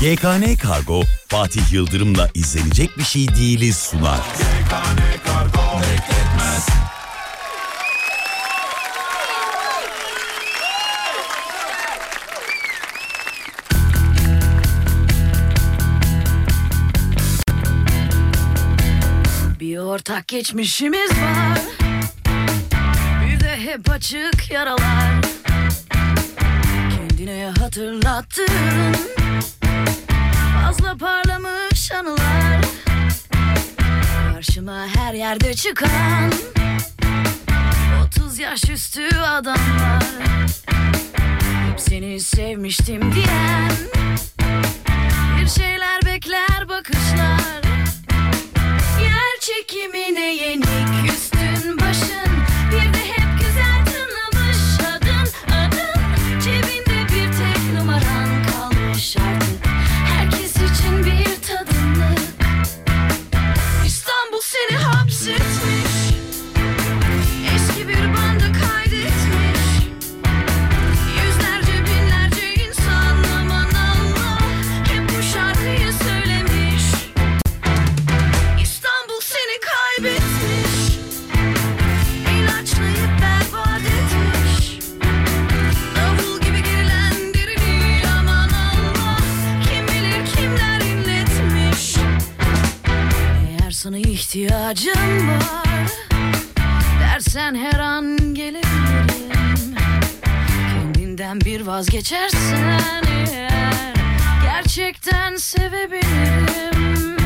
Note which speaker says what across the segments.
Speaker 1: GKN Kargo Fatih Yıldırım'la izlenecek bir şey değiliz sunar. GKN Kargo bekletmez.
Speaker 2: Bir ortak geçmişimiz var Bir de hep açık yaralar Kendine hatırlattın Fazla parlamış anılar. Karşıma her yerde çıkan 30 yaş üstü adamlar. Hep seni sevmiştim diyen Bir şeyler bekler bakışlar. Yer çekimine yenik üstün başın ihtiyacım var. Dersen her an gelebilirim. Kendinden bir vazgeçersen eğer Gerçekten sevebilirim.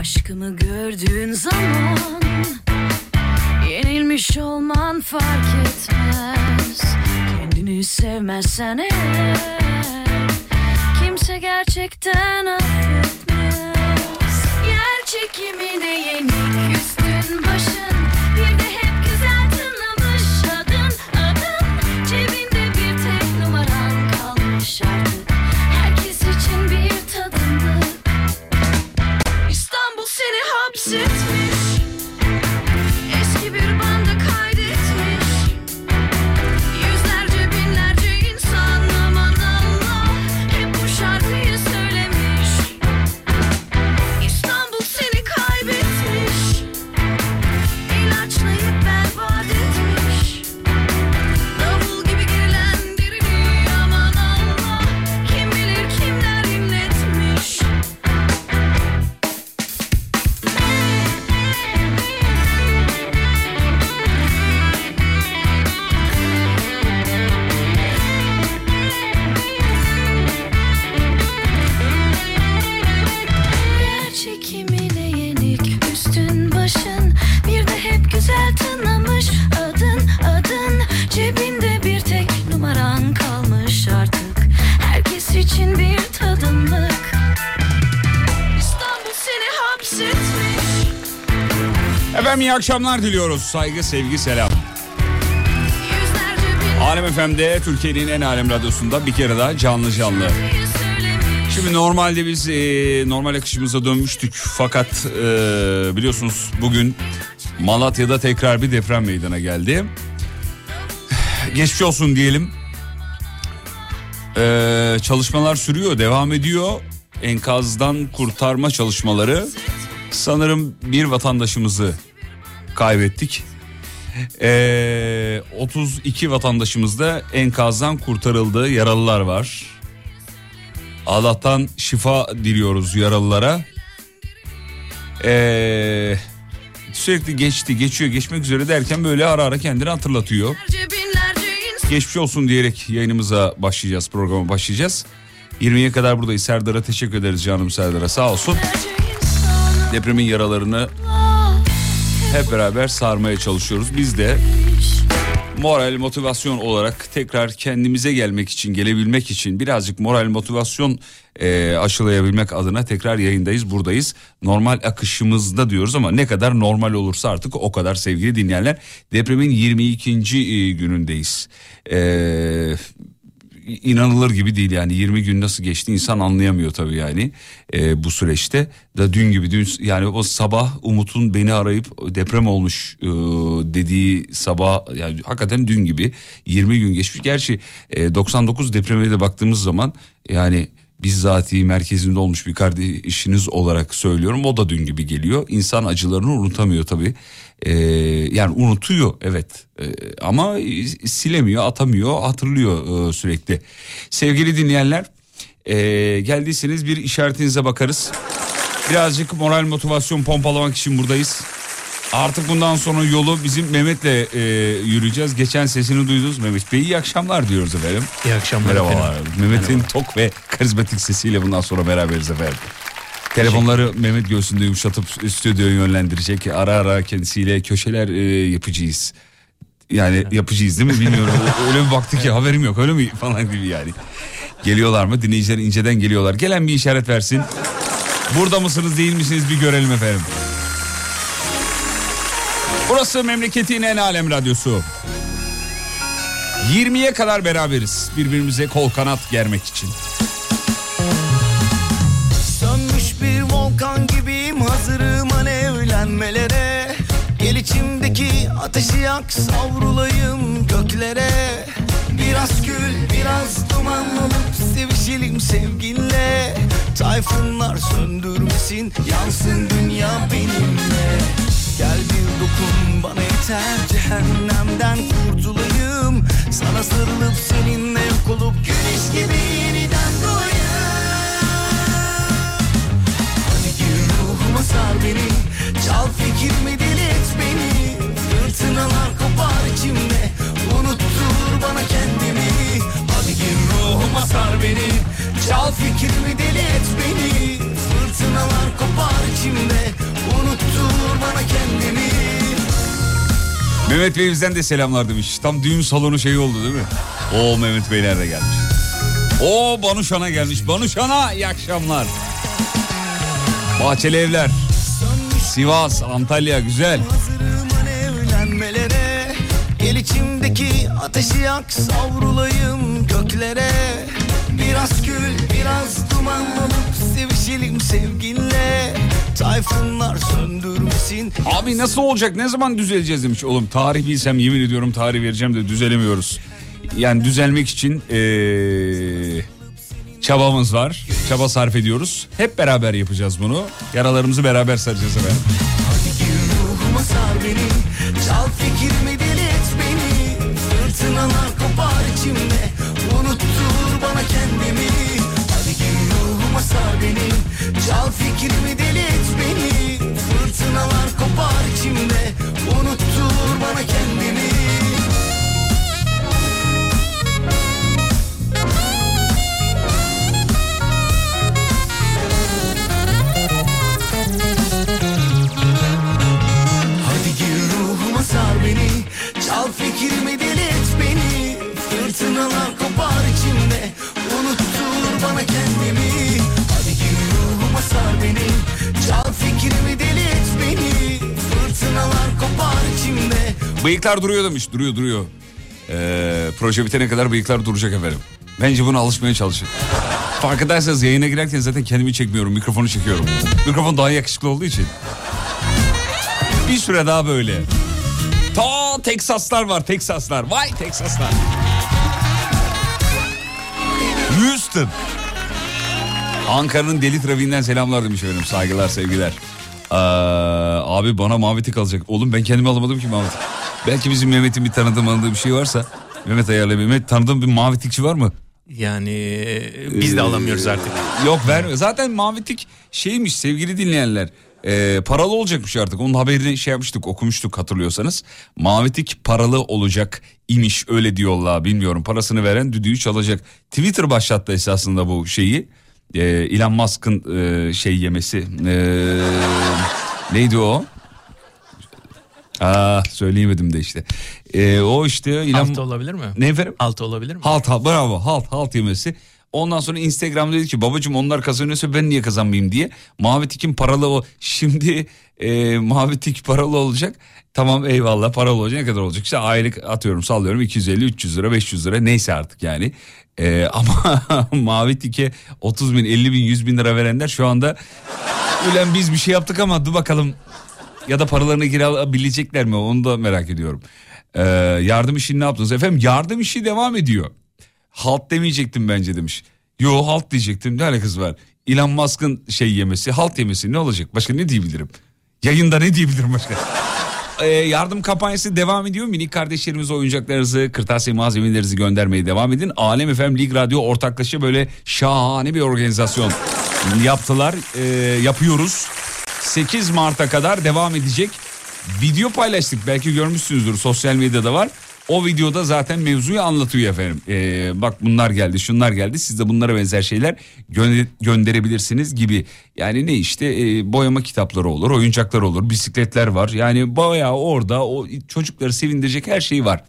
Speaker 2: Aşkımı gördüğün zaman Yenilmiş olman fark etmez. Kendini sevmezsen eğer Kimse gerçekten affetmez çekimine yenik
Speaker 3: Efendim iyi akşamlar diliyoruz. Saygı, sevgi, selam. Alem FM'de Türkiye'nin en alem radyosunda bir kere daha canlı canlı. Şimdi normalde biz e, normal akışımıza dönmüştük fakat e, biliyorsunuz bugün Malatya'da tekrar bir deprem meydana geldi. Geçmiş olsun diyelim. E, çalışmalar sürüyor, devam ediyor. Enkazdan kurtarma çalışmaları. Sanırım bir vatandaşımızı kaybettik. E, 32 vatandaşımız da enkazdan kurtarıldı. Yaralılar var. Allah'tan şifa diliyoruz yaralılara. Ee, sürekli geçti, geçiyor, geçmek üzere derken böyle ara ara kendini hatırlatıyor. Geçmiş olsun diyerek yayınımıza başlayacağız, programa başlayacağız. 20'ye kadar buradayız. Serdar'a teşekkür ederiz canım Serdar'a sağ olsun. Depremin yaralarını hep beraber sarmaya çalışıyoruz. Biz de moral motivasyon olarak tekrar kendimize gelmek için gelebilmek için birazcık moral motivasyon e, aşılayabilmek adına tekrar yayındayız buradayız. Normal akışımızda diyoruz ama ne kadar normal olursa artık o kadar sevgili dinleyenler. Depremin 22. e, günündeyiz. E, inanılır gibi değil yani 20 gün nasıl geçti insan anlayamıyor tabii yani e, bu süreçte da dün gibi dün yani o sabah Umut'un beni arayıp deprem olmuş e, dediği sabah yani hakikaten dün gibi 20 gün geçmiş gerçi e, 99 depremine de baktığımız zaman yani bizzati merkezinde olmuş bir kardeşiniz olarak söylüyorum. O da dün gibi geliyor. İnsan acılarını unutamıyor tabii. Ee, yani unutuyor evet Ee, ama silemiyor, atamıyor, hatırlıyor e, sürekli. Sevgili dinleyenler e, geldiyseniz bir işaretinize bakarız. Birazcık moral motivasyon pompalamak için buradayız. Artık bundan sonra yolu bizim Mehmet'le e, yürüyeceğiz. Geçen sesini duydunuz Mehmet Bey. iyi akşamlar diyoruz efendim.
Speaker 4: İyi akşamlar
Speaker 3: Merhabalar.
Speaker 4: efendim.
Speaker 3: Mehmet'in tok ve karizmatik sesiyle bundan sonra beraberiz efendim. Telefonları Mehmet göğsünde yumuşatıp stüdyoya yönlendirecek. Ara ara kendisiyle köşeler e, yapacağız. Yani yapacağız değil mi bilmiyorum. Öyle bir baktı ki haberim yok öyle mi falan gibi yani. Geliyorlar mı? Dinleyiciler inceden geliyorlar. Gelen bir işaret versin. Burada mısınız değil misiniz bir görelim efendim. Burası memleketin en alem radyosu. 20'ye kadar beraberiz birbirimize kol kanat germek için.
Speaker 5: Hazırım alevlenmelere Gel içimdeki ateşi yak savrulayım göklere. Biraz gül biraz duman olup sevişelim sevginle Tayfunlar söndürmesin yansın dünya benimle. Gel bir dokun bana yeter cehennemden kurtulayım. Sana sarılıp seninle yok olup güneş gibi sar beni Çal fikrimi deli et beni Fırtınalar kopar içimde Unuttur bana kendimi Hadi gir ruhuma sar beni Çal fikrimi deli et beni Fırtınalar kopar içimde Unuttur bana kendimi
Speaker 3: Mehmet Bey bizden de selamlar demiş. Tam düğün salonu şey oldu değil mi? O Mehmet Beyler de gelmiş. O Banuşan'a gelmiş. Banuşan'a iyi akşamlar. Bahçeli Evler. Sivas, Antalya güzel.
Speaker 5: Alevlenmelere Gel içimdeki ateşi yak savrulayım göklere Biraz gül biraz duman olup sevişelim sevginle Tayfunlar söndürmesin
Speaker 3: Abi nasıl olacak ne zaman düzeleceğiz demiş. Oğlum tarih bilsem yemin ediyorum tarih vereceğim de düzelemiyoruz. Yani düzelmek için eee, çabamız var. Çaba sarf ediyoruz. Hep beraber yapacağız bunu. Yaralarımızı beraber saracağız efendim. Bıyıklar duruyor demiş. Duruyor duruyor. Ee, proje bitene kadar bıyıklar duracak efendim. Bence buna alışmaya çalışın. Fark ederseniz yayına girerken zaten kendimi çekmiyorum. Mikrofonu çekiyorum. Mikrofon daha yakışıklı olduğu için. Bir süre daha böyle. Ta Teksaslar var Teksaslar. Vay Teksaslar. Houston. Ankara'nın deli trafiğinden selamlar demiş efendim. Saygılar sevgiler. Ee, abi bana mavi tik alacak. Oğlum ben kendimi alamadım ki mavi tik. Belki bizim Mehmet'in bir tanıdığı manıdığı bir şey varsa. Mehmet ayarla Mehmet tanıdığın bir mavi tikçi var mı?
Speaker 4: Yani e, biz de alamıyoruz artık.
Speaker 3: Yok vermiyor. Zaten mavi tik şeymiş sevgili dinleyenler. e, paralı olacakmış artık. Onun haberini şey yapmıştık okumuştuk hatırlıyorsanız. Mavi tik paralı olacak imiş öyle diyorlar bilmiyorum. Parasını veren düdüğü çalacak. Twitter başlattı esasında bu şeyi. E, Elon Musk'ın e, şey yemesi. E, neydi o? Aa söyleyemedim de işte. E, o işte Elon...
Speaker 4: Altı olabilir mi?
Speaker 3: Ne efendim?
Speaker 4: Altı olabilir mi?
Speaker 3: Halt halt bravo halt halt yemesi. Ondan sonra Instagram'da dedi ki babacım onlar kazanıyorsa ben niye kazanmayayım diye. Mavi tikin paralı o. Şimdi e, mavi tik paralı olacak. Tamam eyvallah paralı olacak ne kadar olacak? İşte aylık atıyorum sallıyorum 250 300 lira 500 lira neyse artık yani. E, ama mavi tike 30 bin 50 bin 100 bin lira verenler şu anda ulan biz bir şey yaptık ama dur bakalım ya da paralarını geri alabilecekler mi onu da merak ediyorum. Ee, yardım işini ne yaptınız? Efendim yardım işi devam ediyor. Halt demeyecektim bence demiş. Yo halt diyecektim ne alakası var? Elon Musk'ın şey yemesi halt yemesi ne olacak? Başka ne diyebilirim? Yayında ne diyebilirim başka? Ee, yardım kampanyası devam ediyor. Minik kardeşlerimize oyuncaklarınızı, kırtasiye malzemelerinizi göndermeye devam edin. Alem FM Lig Radyo ortaklaşa böyle şahane bir organizasyon yaptılar. Ee, yapıyoruz. 8 Mart'a kadar devam edecek. Video paylaştık belki görmüşsünüzdür sosyal medyada var. O videoda zaten mevzuyu anlatıyor efendim. Ee, bak bunlar geldi şunlar geldi siz de bunlara benzer şeyler gö- gönderebilirsiniz gibi. Yani ne işte e, boyama kitapları olur oyuncaklar olur bisikletler var. Yani bayağı orada o çocukları sevindirecek her şey var.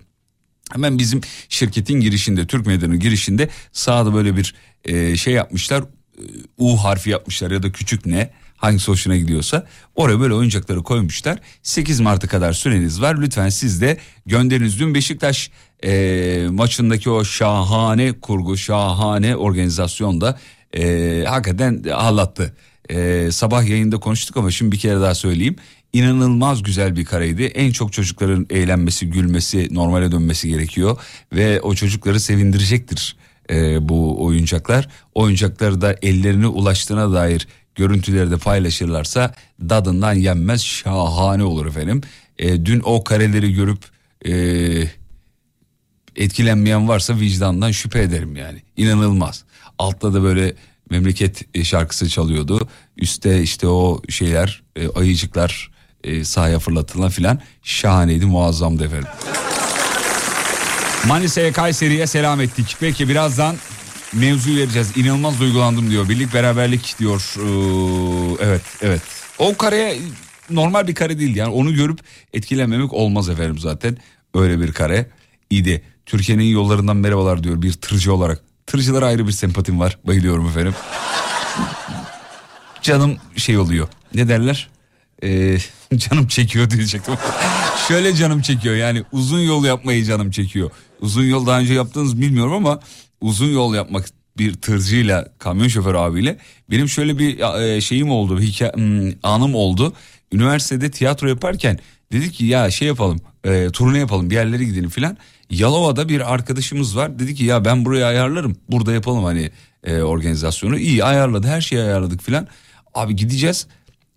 Speaker 3: Hemen bizim şirketin girişinde Türk Medyanın girişinde sağda böyle bir e, şey yapmışlar. E, U harfi yapmışlar ya da küçük ne hangisi hoşuna gidiyorsa oraya böyle oyuncakları koymuşlar. 8 Mart'a kadar süreniz var. Lütfen siz de gönderiniz. Dün Beşiktaş e, maçındaki o şahane kurgu, şahane organizasyonda e, hakikaten ağlattı. E, sabah yayında konuştuk ama şimdi bir kere daha söyleyeyim. İnanılmaz güzel bir kareydi. En çok çocukların eğlenmesi, gülmesi, normale dönmesi gerekiyor. Ve o çocukları sevindirecektir e, bu oyuncaklar. Oyuncakları da ellerine ulaştığına dair görüntüleri de paylaşırlarsa dadından yenmez şahane olur efendim. E, dün o kareleri görüp e, etkilenmeyen varsa vicdandan şüphe ederim yani. İnanılmaz. Altta da böyle memleket e, şarkısı çalıyordu. Üste işte o şeyler e, ayıcıklar e, sahaya fırlatılan filan şahaneydi muazzamdı efendim. Manisa'ya Kayseri'ye selam ettik. Peki birazdan mevzu vereceğiz. İnanılmaz duygulandım diyor. Birlik beraberlik diyor. Ee, evet evet. O kare normal bir kare değil yani onu görüp etkilenmemek olmaz efendim zaten. Öyle bir kare. İyi Türkiye'nin yollarından merhabalar diyor bir tırcı olarak. Tırcılara ayrı bir sempatim var. Bayılıyorum efendim. Canım şey oluyor. Ne derler? Ee, canım çekiyor diyecektim. Şöyle canım çekiyor yani uzun yol yapmayı canım çekiyor. Uzun yol daha önce yaptığınız bilmiyorum ama uzun yol yapmak bir tırcıyla kamyon şoförü abiyle benim şöyle bir e, şeyim oldu bir hikaye, hmm, anım oldu. Üniversitede tiyatro yaparken dedik ki ya şey yapalım e, turne yapalım bir yerlere gidelim filan. Yalova'da bir arkadaşımız var dedi ki ya ben burayı ayarlarım burada yapalım hani e, organizasyonu iyi ayarladı her şeyi ayarladık filan. Abi gideceğiz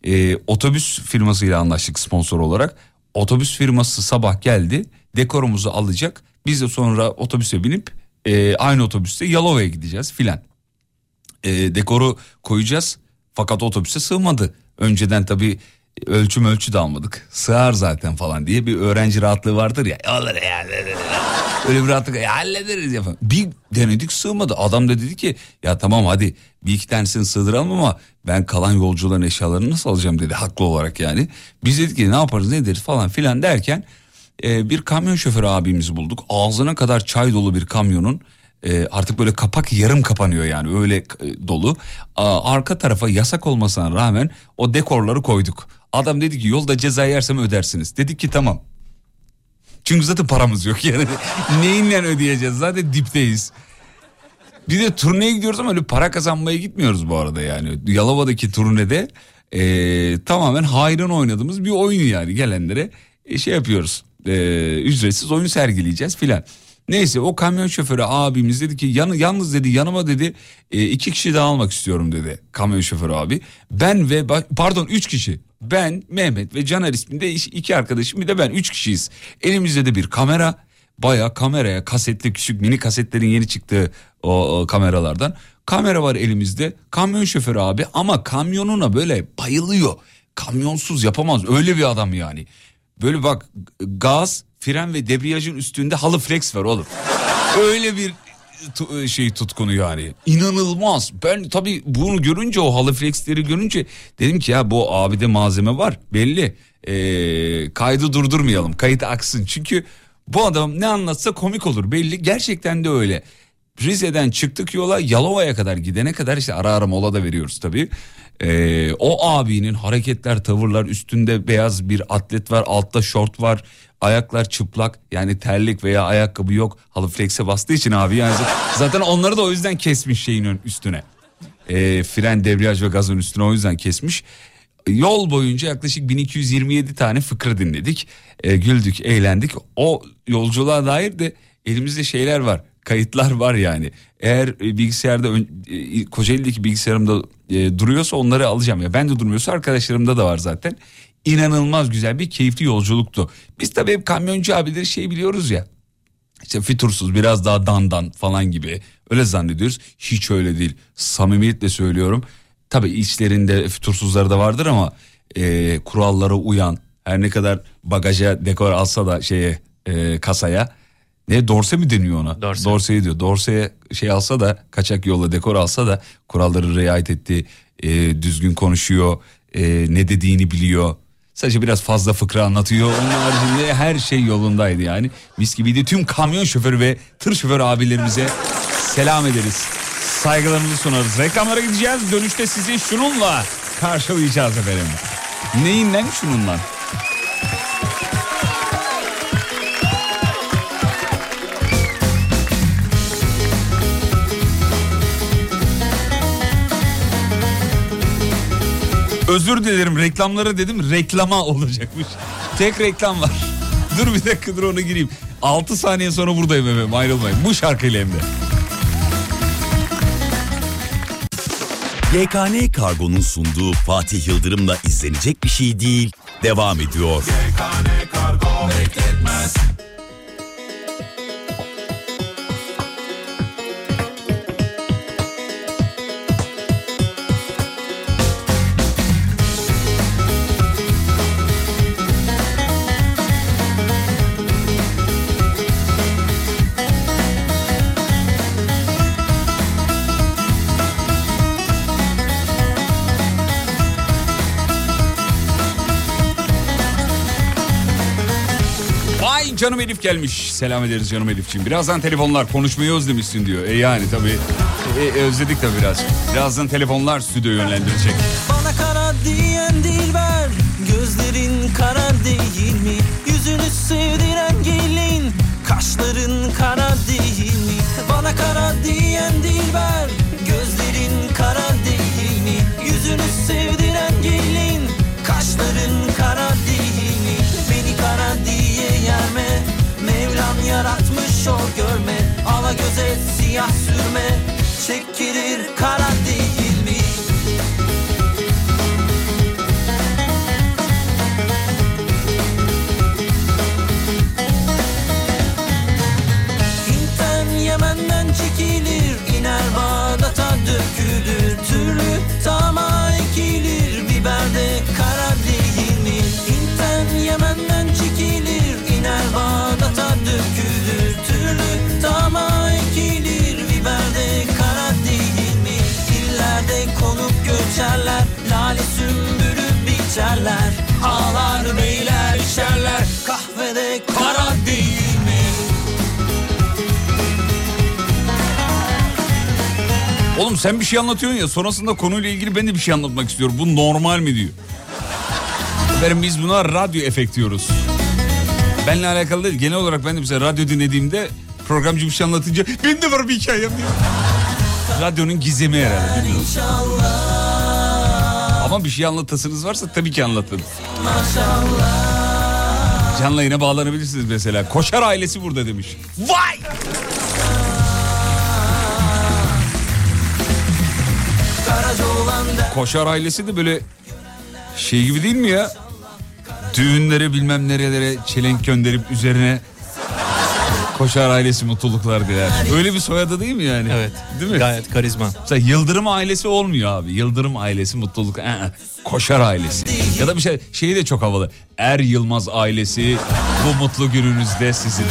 Speaker 3: e, otobüs firmasıyla anlaştık sponsor olarak. Otobüs firması sabah geldi dekorumuzu alacak biz de sonra otobüse binip e, aynı otobüste Yalova'ya gideceğiz filan. E, dekoru koyacağız fakat otobüse sığmadı. Önceden tabii ölçüm ölçü de almadık. Sığar zaten falan diye bir öğrenci rahatlığı vardır ya. Olur ya. Öyle bir rahatlık ya hallederiz ya falan. Bir denedik sığmadı. Adam da dedi ki ya tamam hadi bir iki tanesini sığdıralım ama ben kalan yolcuların eşyalarını nasıl alacağım dedi haklı olarak yani. Biz dedik ki ne yaparız ne ederiz falan filan derken e, bir kamyon şoförü abimizi bulduk. Ağzına kadar çay dolu bir kamyonun e, artık böyle kapak yarım kapanıyor yani öyle e, dolu. A, arka tarafa yasak olmasına rağmen o dekorları koyduk. Adam dedi ki yolda ceza yersem ödersiniz. Dedik ki tamam. Çünkü zaten paramız yok yani. Neyinle ödeyeceğiz zaten dipteyiz. Bir de turneye gidiyoruz ama öyle para kazanmaya gitmiyoruz bu arada yani. Yalova'daki turnede e, tamamen hayrın oynadığımız bir oyun yani gelenlere e, şey yapıyoruz e, ücretsiz oyun sergileyeceğiz filan. Neyse o kamyon şoförü abimiz dedi ki Yan, yalnız dedi yanıma dedi e, iki kişi daha almak istiyorum dedi kamyon şoförü abi. Ben ve pardon üç kişi ben Mehmet ve Caner isminde iki arkadaşım bir de ben üç kişiyiz. Elimizde de bir kamera baya kameraya kasetli küçük mini kasetlerin yeni çıktığı o, o kameralardan. Kamera var elimizde kamyon şoförü abi ama kamyonuna böyle bayılıyor. Kamyonsuz yapamaz öyle bir adam yani. Böyle bak gaz, fren ve debriyajın üstünde halı flex var oğlum. Öyle bir tu- şey tutkunu yani. İnanılmaz. Ben tabii bunu görünce o halı flexleri görünce dedim ki ya bu abide malzeme var belli. Ee, kaydı durdurmayalım kayıt aksın. Çünkü bu adam ne anlatsa komik olur belli. Gerçekten de öyle. Rize'den çıktık yola Yalova'ya kadar gidene kadar işte ara ara mola da veriyoruz tabii. Ee, o abinin hareketler tavırlar üstünde beyaz bir atlet var altta şort var ayaklar çıplak yani terlik veya ayakkabı yok halı flex'e bastığı için abi yani zaten onları da o yüzden kesmiş şeyin üstüne. Ee, fren debriyaj ve gazın üstüne o yüzden kesmiş. Yol boyunca yaklaşık 1227 tane fıkra dinledik. Ee, güldük, eğlendik. O yolculuğa dair de elimizde şeyler var. Kayıtlar var yani. Eğer e, bilgisayarda e, Kocaeli'deki bilgisayarımda e, duruyorsa onları alacağım ya. Ben de durmuyorsa arkadaşlarımda da var zaten. İnanılmaz güzel bir keyifli yolculuktu. Biz tabii hep kamyoncu abileri şey biliyoruz ya. İşte fitursuz biraz daha dandan falan gibi öyle zannediyoruz. Hiç öyle değil. Samimiyetle söylüyorum. Tabii içlerinde fütursuzları da vardır ama e, kurallara uyan her ne kadar bagaja dekor alsa da şeye e, kasaya ne dorse mi deniyor ona?
Speaker 4: Dorse.
Speaker 3: Dorse'yi diyor. Dorse'ye şey alsa da kaçak yolla dekor alsa da kuralları riayet etti. e, düzgün konuşuyor. e, ne dediğini biliyor. Sadece biraz fazla fıkra anlatıyor. Onun haricinde her şey yolundaydı yani. Mis gibiydi. Tüm kamyon şoförü ve tır şoförü abilerimize selam ederiz. Saygılarımızı sunarız. Reklamlara gideceğiz. Dönüşte sizi şununla karşılayacağız efendim. Neyinden şununla? Özür dilerim reklamlara dedim reklama olacakmış. Tek reklam var. Dur bir dakika dur ona gireyim. 6 saniye sonra buradayım efendim ayrılmayın. Bu şarkıyla hem de.
Speaker 1: YKN Kargo'nun sunduğu Fatih Yıldırım'la izlenecek bir şey değil devam ediyor.
Speaker 3: Vay canım Elif gelmiş. Selam ederiz canım Elif'ciğim. Birazdan telefonlar konuşmayı özlemişsin diyor. E yani tabii e, e, özledik tabii biraz. Birazdan telefonlar stüdyo yönlendirecek.
Speaker 5: Bana kara diyen dilber Gözlerin kara değil mi? Yüzünü sevdiren gelin Kaşların kara değil mi? Bana kara diyen dilber Gözlerin kara değil mi? Yüzünü sevdiren gelin Kaşların kara değil Mevlam yaratmış o görme. Ala göze siyah sürme. Çekilir kara değil biçerler Ağlar beyler içerler Kahvede kara değil mi?
Speaker 3: Oğlum sen bir şey anlatıyorsun ya sonrasında konuyla ilgili ben de bir şey anlatmak istiyorum. Bu normal mi diyor. Efendim biz buna radyo efekt diyoruz. Benle alakalı değil. Genel olarak ben de mesela radyo dinlediğimde programcı bir şey anlatınca benim de var bir hikayem diyor. Radyonun gizemi herhalde bilmiyorum. Ama bir şey anlatasınız varsa tabii ki anlatın. Canlı yayına bağlanabilirsiniz mesela. Koşar ailesi burada demiş. Vay! Koşar ailesi de böyle şey gibi değil mi ya? Düğünlere bilmem nerelere çelenk gönderip üzerine Koşar ailesi mutluluklar diler. Öyle bir soyadı değil mi yani?
Speaker 4: Evet.
Speaker 3: Değil mi?
Speaker 4: Gayet karizma.
Speaker 3: Mesela Yıldırım ailesi olmuyor abi. Yıldırım ailesi mutluluk. Aa, koşar ailesi. Ya da bir şey şeyi de çok havalı. Er Yılmaz ailesi bu mutlu gününüzde sizin.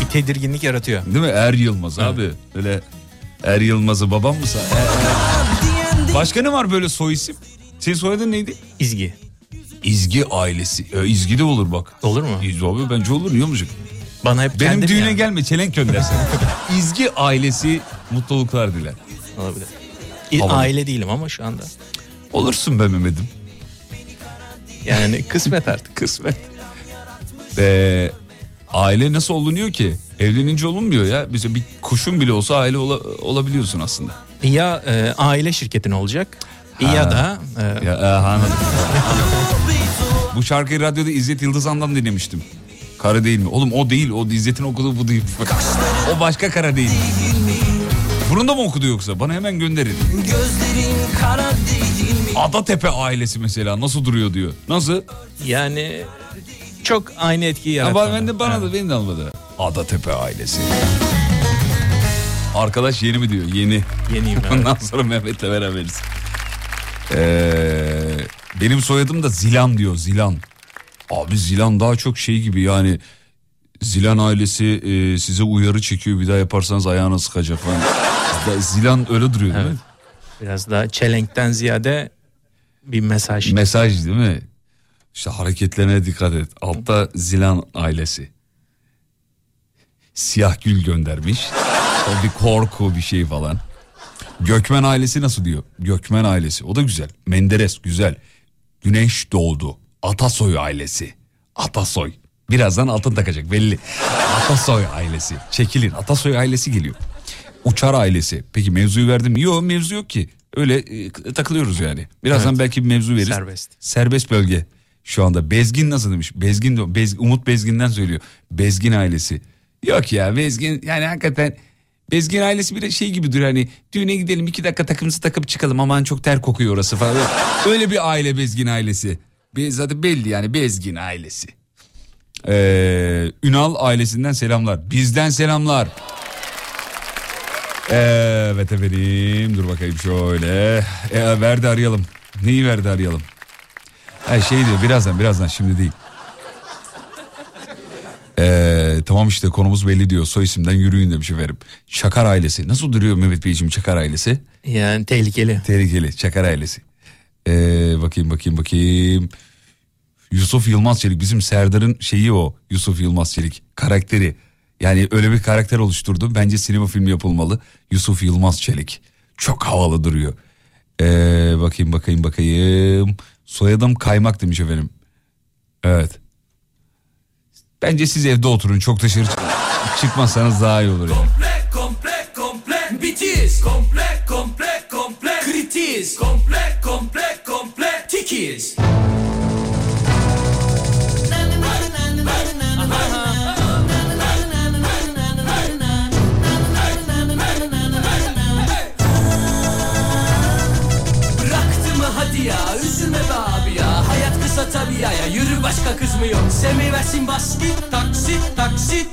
Speaker 4: Bir tedirginlik yaratıyor.
Speaker 3: Değil mi? Er Yılmaz abi. Öyle Er Yılmaz'ı babam mı say?
Speaker 5: diyen değil
Speaker 3: Başka ne var böyle soy isim? Senin soyadın neydi?
Speaker 4: İzgi.
Speaker 3: İzgi ailesi. E, İzgi de olur bak.
Speaker 4: Olur mu?
Speaker 3: İzgi abi bence olur niye olmayacak?
Speaker 4: Bana hep
Speaker 3: Benim
Speaker 4: kendim
Speaker 3: düğüne
Speaker 4: yani.
Speaker 3: gelme çelenk göndersen. İzgi ailesi mutluluklar diler.
Speaker 4: Olabilir. İ-
Speaker 3: Havalı.
Speaker 4: Aile değilim ama şu anda.
Speaker 3: Olursun be Mehmet'im.
Speaker 4: Yani kısmet artık.
Speaker 3: Kısmet. Ee, aile nasıl olunuyor ki? Evlenince olunmuyor ya. Bize bir kuşun bile olsa aile ola- olabiliyorsun aslında.
Speaker 4: Ya e, aile şirketin olacak ya da e,
Speaker 3: Ya, e, anladım. Bu şarkıyı radyoda İzzet Yıldızan'dan dinlemiştim. Kara değil mi? Oğlum o değil. O İzzet'in okuduğu bu değil. o başka kara değil. Bunun da mı okudu yoksa? Bana hemen gönderin.
Speaker 6: Gözlerin kara değil mi?
Speaker 3: Adatepe ailesi mesela nasıl duruyor diyor. Nasıl?
Speaker 4: Yani çok aynı etkiyi
Speaker 3: Ama
Speaker 4: yaratmadı.
Speaker 3: ben de bana
Speaker 4: Evet.
Speaker 3: da beni de almadı. Adatepe ailesi. Arkadaş yeni mi diyor? Yeni.
Speaker 4: Yeniyim ben.
Speaker 3: Ondan sonra Mehmet'le beraberiz. Ee, benim soyadım da Zilan diyor Zilan. Abi Zilan daha çok şey gibi yani Zilan ailesi e, size uyarı çekiyor bir daha yaparsanız ayağına sıkacak falan. Zilan öyle duruyor değil
Speaker 4: Evet.
Speaker 3: mi?
Speaker 4: Biraz daha çelenkten ziyade bir mesaj.
Speaker 3: Mesaj değil mi? İşte hareketlerine dikkat et. Altta Zilan ailesi. Siyah gül göndermiş. O bir korku bir şey falan. Gökmen ailesi nasıl diyor? Gökmen ailesi. O da güzel. Menderes güzel. Güneş doğdu. Atasoy ailesi. Atasoy. Birazdan altın takacak belli. Atasoy ailesi. Çekilin. Atasoy ailesi geliyor. Uçar ailesi. Peki mevzuyu verdim mi? Yok mevzu yok ki. Öyle e, takılıyoruz yani. Birazdan
Speaker 4: Evet.
Speaker 3: belki bir mevzu veririz.
Speaker 4: Serbest.
Speaker 3: Serbest bölge şu anda. Bezgin nasıl demiş? Bezgin Bez, Umut Bezgin'den söylüyor. Bezgin ailesi. Yok ya Bezgin yani hakikaten Bezgin ailesi bir şey gibi duruyor hani düğüne gidelim iki dakika takımımızı takıp çıkalım aman çok ter kokuyor orası falan. Öyle bir aile Bezgin ailesi. Be- Zaten belli yani Bezgin ailesi. Ee, Ünal ailesinden selamlar. Bizden selamlar. Evet efendim dur bakayım şöyle. E, verdi arayalım. Neyi verdi arayalım? Ha şey diyor birazdan birazdan şimdi değil. Ee, tamam işte konumuz belli diyor. Soy isimden yürüyün demiş efendim. Çakar ailesi. Nasıl duruyor Mehmet Beyciğim Çakar ailesi?
Speaker 4: Yani tehlikeli.
Speaker 3: Tehlikeli Çakar ailesi. Ee, bakayım bakayım bakayım. Yusuf Yılmaz Çelik bizim Serdar'ın şeyi o. Yusuf Yılmaz Çelik karakteri. Yani öyle bir karakter oluşturdu. Bence sinema filmi yapılmalı. Yusuf Yılmaz Çelik. Çok havalı duruyor. Ee, bakayım bakayım bakayım. Soyadım Kaymak demiş efendim. Evet. Bence siz evde oturun. Çok dışarı çık- çıkmazsanız daha iyi olur yani.
Speaker 6: Komple komple komple bitiz komple komple komple kritiz komple komple hadi ya üzülme be ya. Hayat kısa tabi ya ya. Yürü başka kız mı yok? Sevmeyi bas git taksit taksit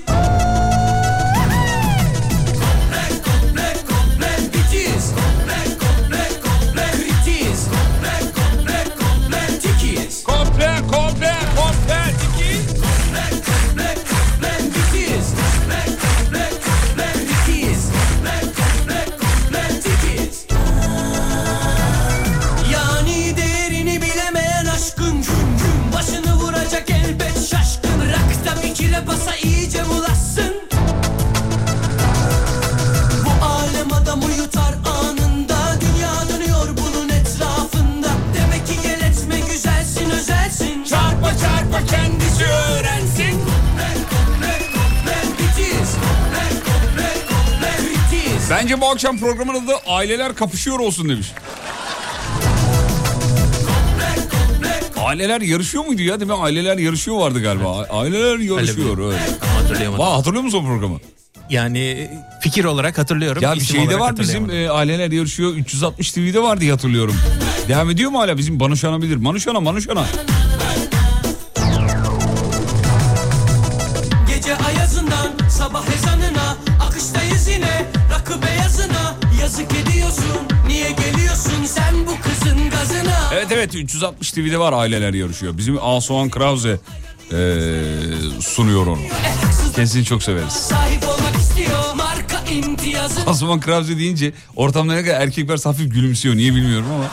Speaker 3: Bence bu akşam programın adı Aileler Kapışıyor olsun demiş. Aileler yarışıyor muydu ya? Değil mi? Aileler yarışıyor vardı galiba. Aileler yarışıyor öyle.
Speaker 4: Hatırlayamadım.
Speaker 3: Hatırlıyor musun programı?
Speaker 4: Yani fikir olarak hatırlıyorum.
Speaker 3: Ya bir şey de var bizim e, Aileler Yarışıyor 360 TV'de var diye hatırlıyorum. Devam ediyor mu hala bizim Manuşana bilir. Manuşana Manuşana. Evet evet 360 TV'de var Aileler Yarışıyor. Bizim Asuhan Krause e, sunuyor onu. Kendisini çok severiz. Asuhan Krause deyince ortamda ne kadar erkekler hafif gülümsüyor. Niye bilmiyorum ama.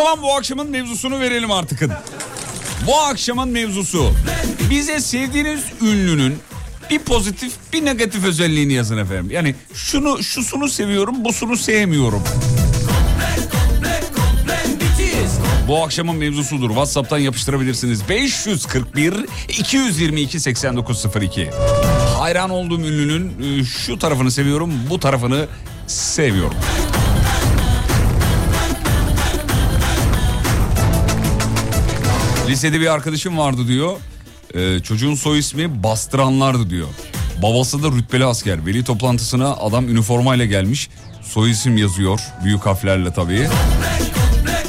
Speaker 3: Zaman bu akşamın mevzusunu verelim artık. Bu akşamın mevzusu. Bize sevdiğiniz ünlünün bir pozitif bir negatif özelliğini yazın efendim. Yani şunu şusunu seviyorum busunu sevmiyorum. bu akşamın mevzusudur. WhatsApp'tan yapıştırabilirsiniz. 541 222 8902. Hayran olduğum ünlünün e, şu tarafını seviyorum, bu tarafını sevmiyorum. Lisede bir arkadaşım vardı diyor. Ee, çocuğun soy ismi Bastıranlardı diyor. Babası da rütbeli asker. Veli toplantısına adam üniformayla gelmiş. Soy isim yazıyor. Büyük harflerle tabii.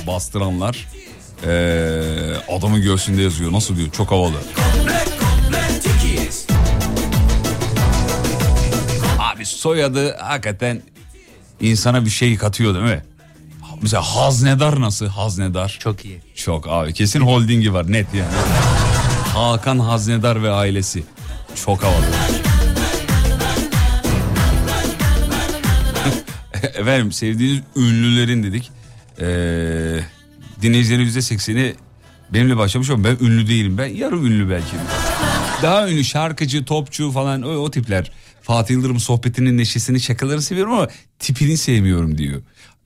Speaker 3: Bastıranlar. Ee, adamı göğsünde yazıyor. Nasıl diyor? Çok havalı. Abi soyadı hakikaten insana bir şey katıyor değil mi? Mesela haznedar nasıl? Haznedar.
Speaker 4: Çok iyi.
Speaker 3: Çok abi kesin holdingi var net yani. Hakan Haznedar ve ailesi. Çok havalı. Efendim sevdiğiniz ünlülerin dedik. Ee, dinleyicilerin yüzde sekseni benimle başlamış ama ben ünlü değilim. Ben yarı ünlü belki. Daha ünlü şarkıcı, topçu falan o, o tipler. Fatih Yıldırım sohbetinin neşesini şakalarını seviyorum ama tipini sevmiyorum diyor.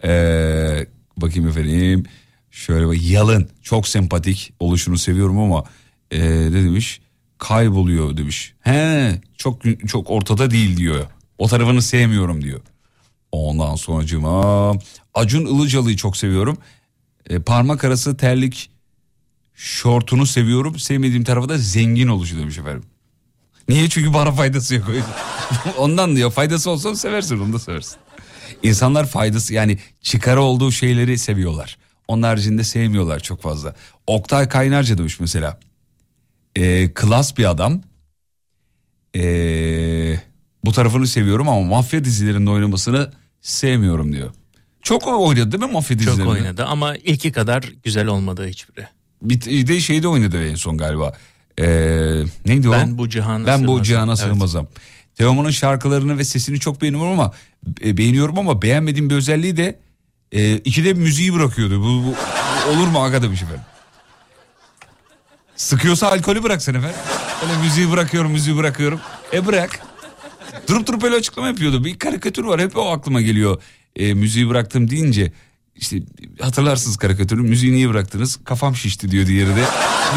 Speaker 3: Ee, bakayım efendim. Şöyle bak yalın çok sempatik oluşunu seviyorum ama ee, ne demiş? Kayboluyor demiş. He çok çok ortada değil diyor. O tarafını sevmiyorum diyor. Ondan sonracıma Acun Ilıcalı'yı çok seviyorum. E, parmak arası terlik şortunu seviyorum. Sevmediğim tarafı da zengin oluşu demiş efendim. Niye? Çünkü bana faydası yok. Ondan diyor faydası olsa seversin onu da seversin. İnsanlar faydası yani çıkarı olduğu şeyleri seviyorlar. Onun haricinde sevmiyorlar çok fazla. Oktay Kaynarca demiş mesela. E, klas bir adam. E, bu tarafını seviyorum ama mafya dizilerinde oynamasını sevmiyorum diyor. Çok oynadı değil mi mafya
Speaker 4: Çok
Speaker 3: dizilerinde?
Speaker 4: oynadı ama ilki kadar güzel olmadı hiçbiri.
Speaker 3: Bir de şeyde oynadı en son galiba. Ee, neydi o?
Speaker 4: Ben bu cihana
Speaker 3: Ben bu
Speaker 4: sığmazım.
Speaker 3: cihana
Speaker 4: Evet.
Speaker 3: sığmazım. Teoman'ın şarkılarını ve sesini çok beğeniyorum ama e, beğeniyorum ama beğenmediğim bir özelliği de e, ikide müziği bırakıyordu. Bu, bu- olur mu aga demiş efendim. Sıkıyorsa alkolü bıraksana efendim. Öyle müziği bırakıyorum müziği bırakıyorum. E bırak. Durup durup öyle açıklama yapıyordu. Bir karikatür var hep o aklıma geliyor. E, müziği bıraktım deyince işte hatırlarsınız karikatürü müziği niye bıraktınız? Kafam şişti diyor diğeri de.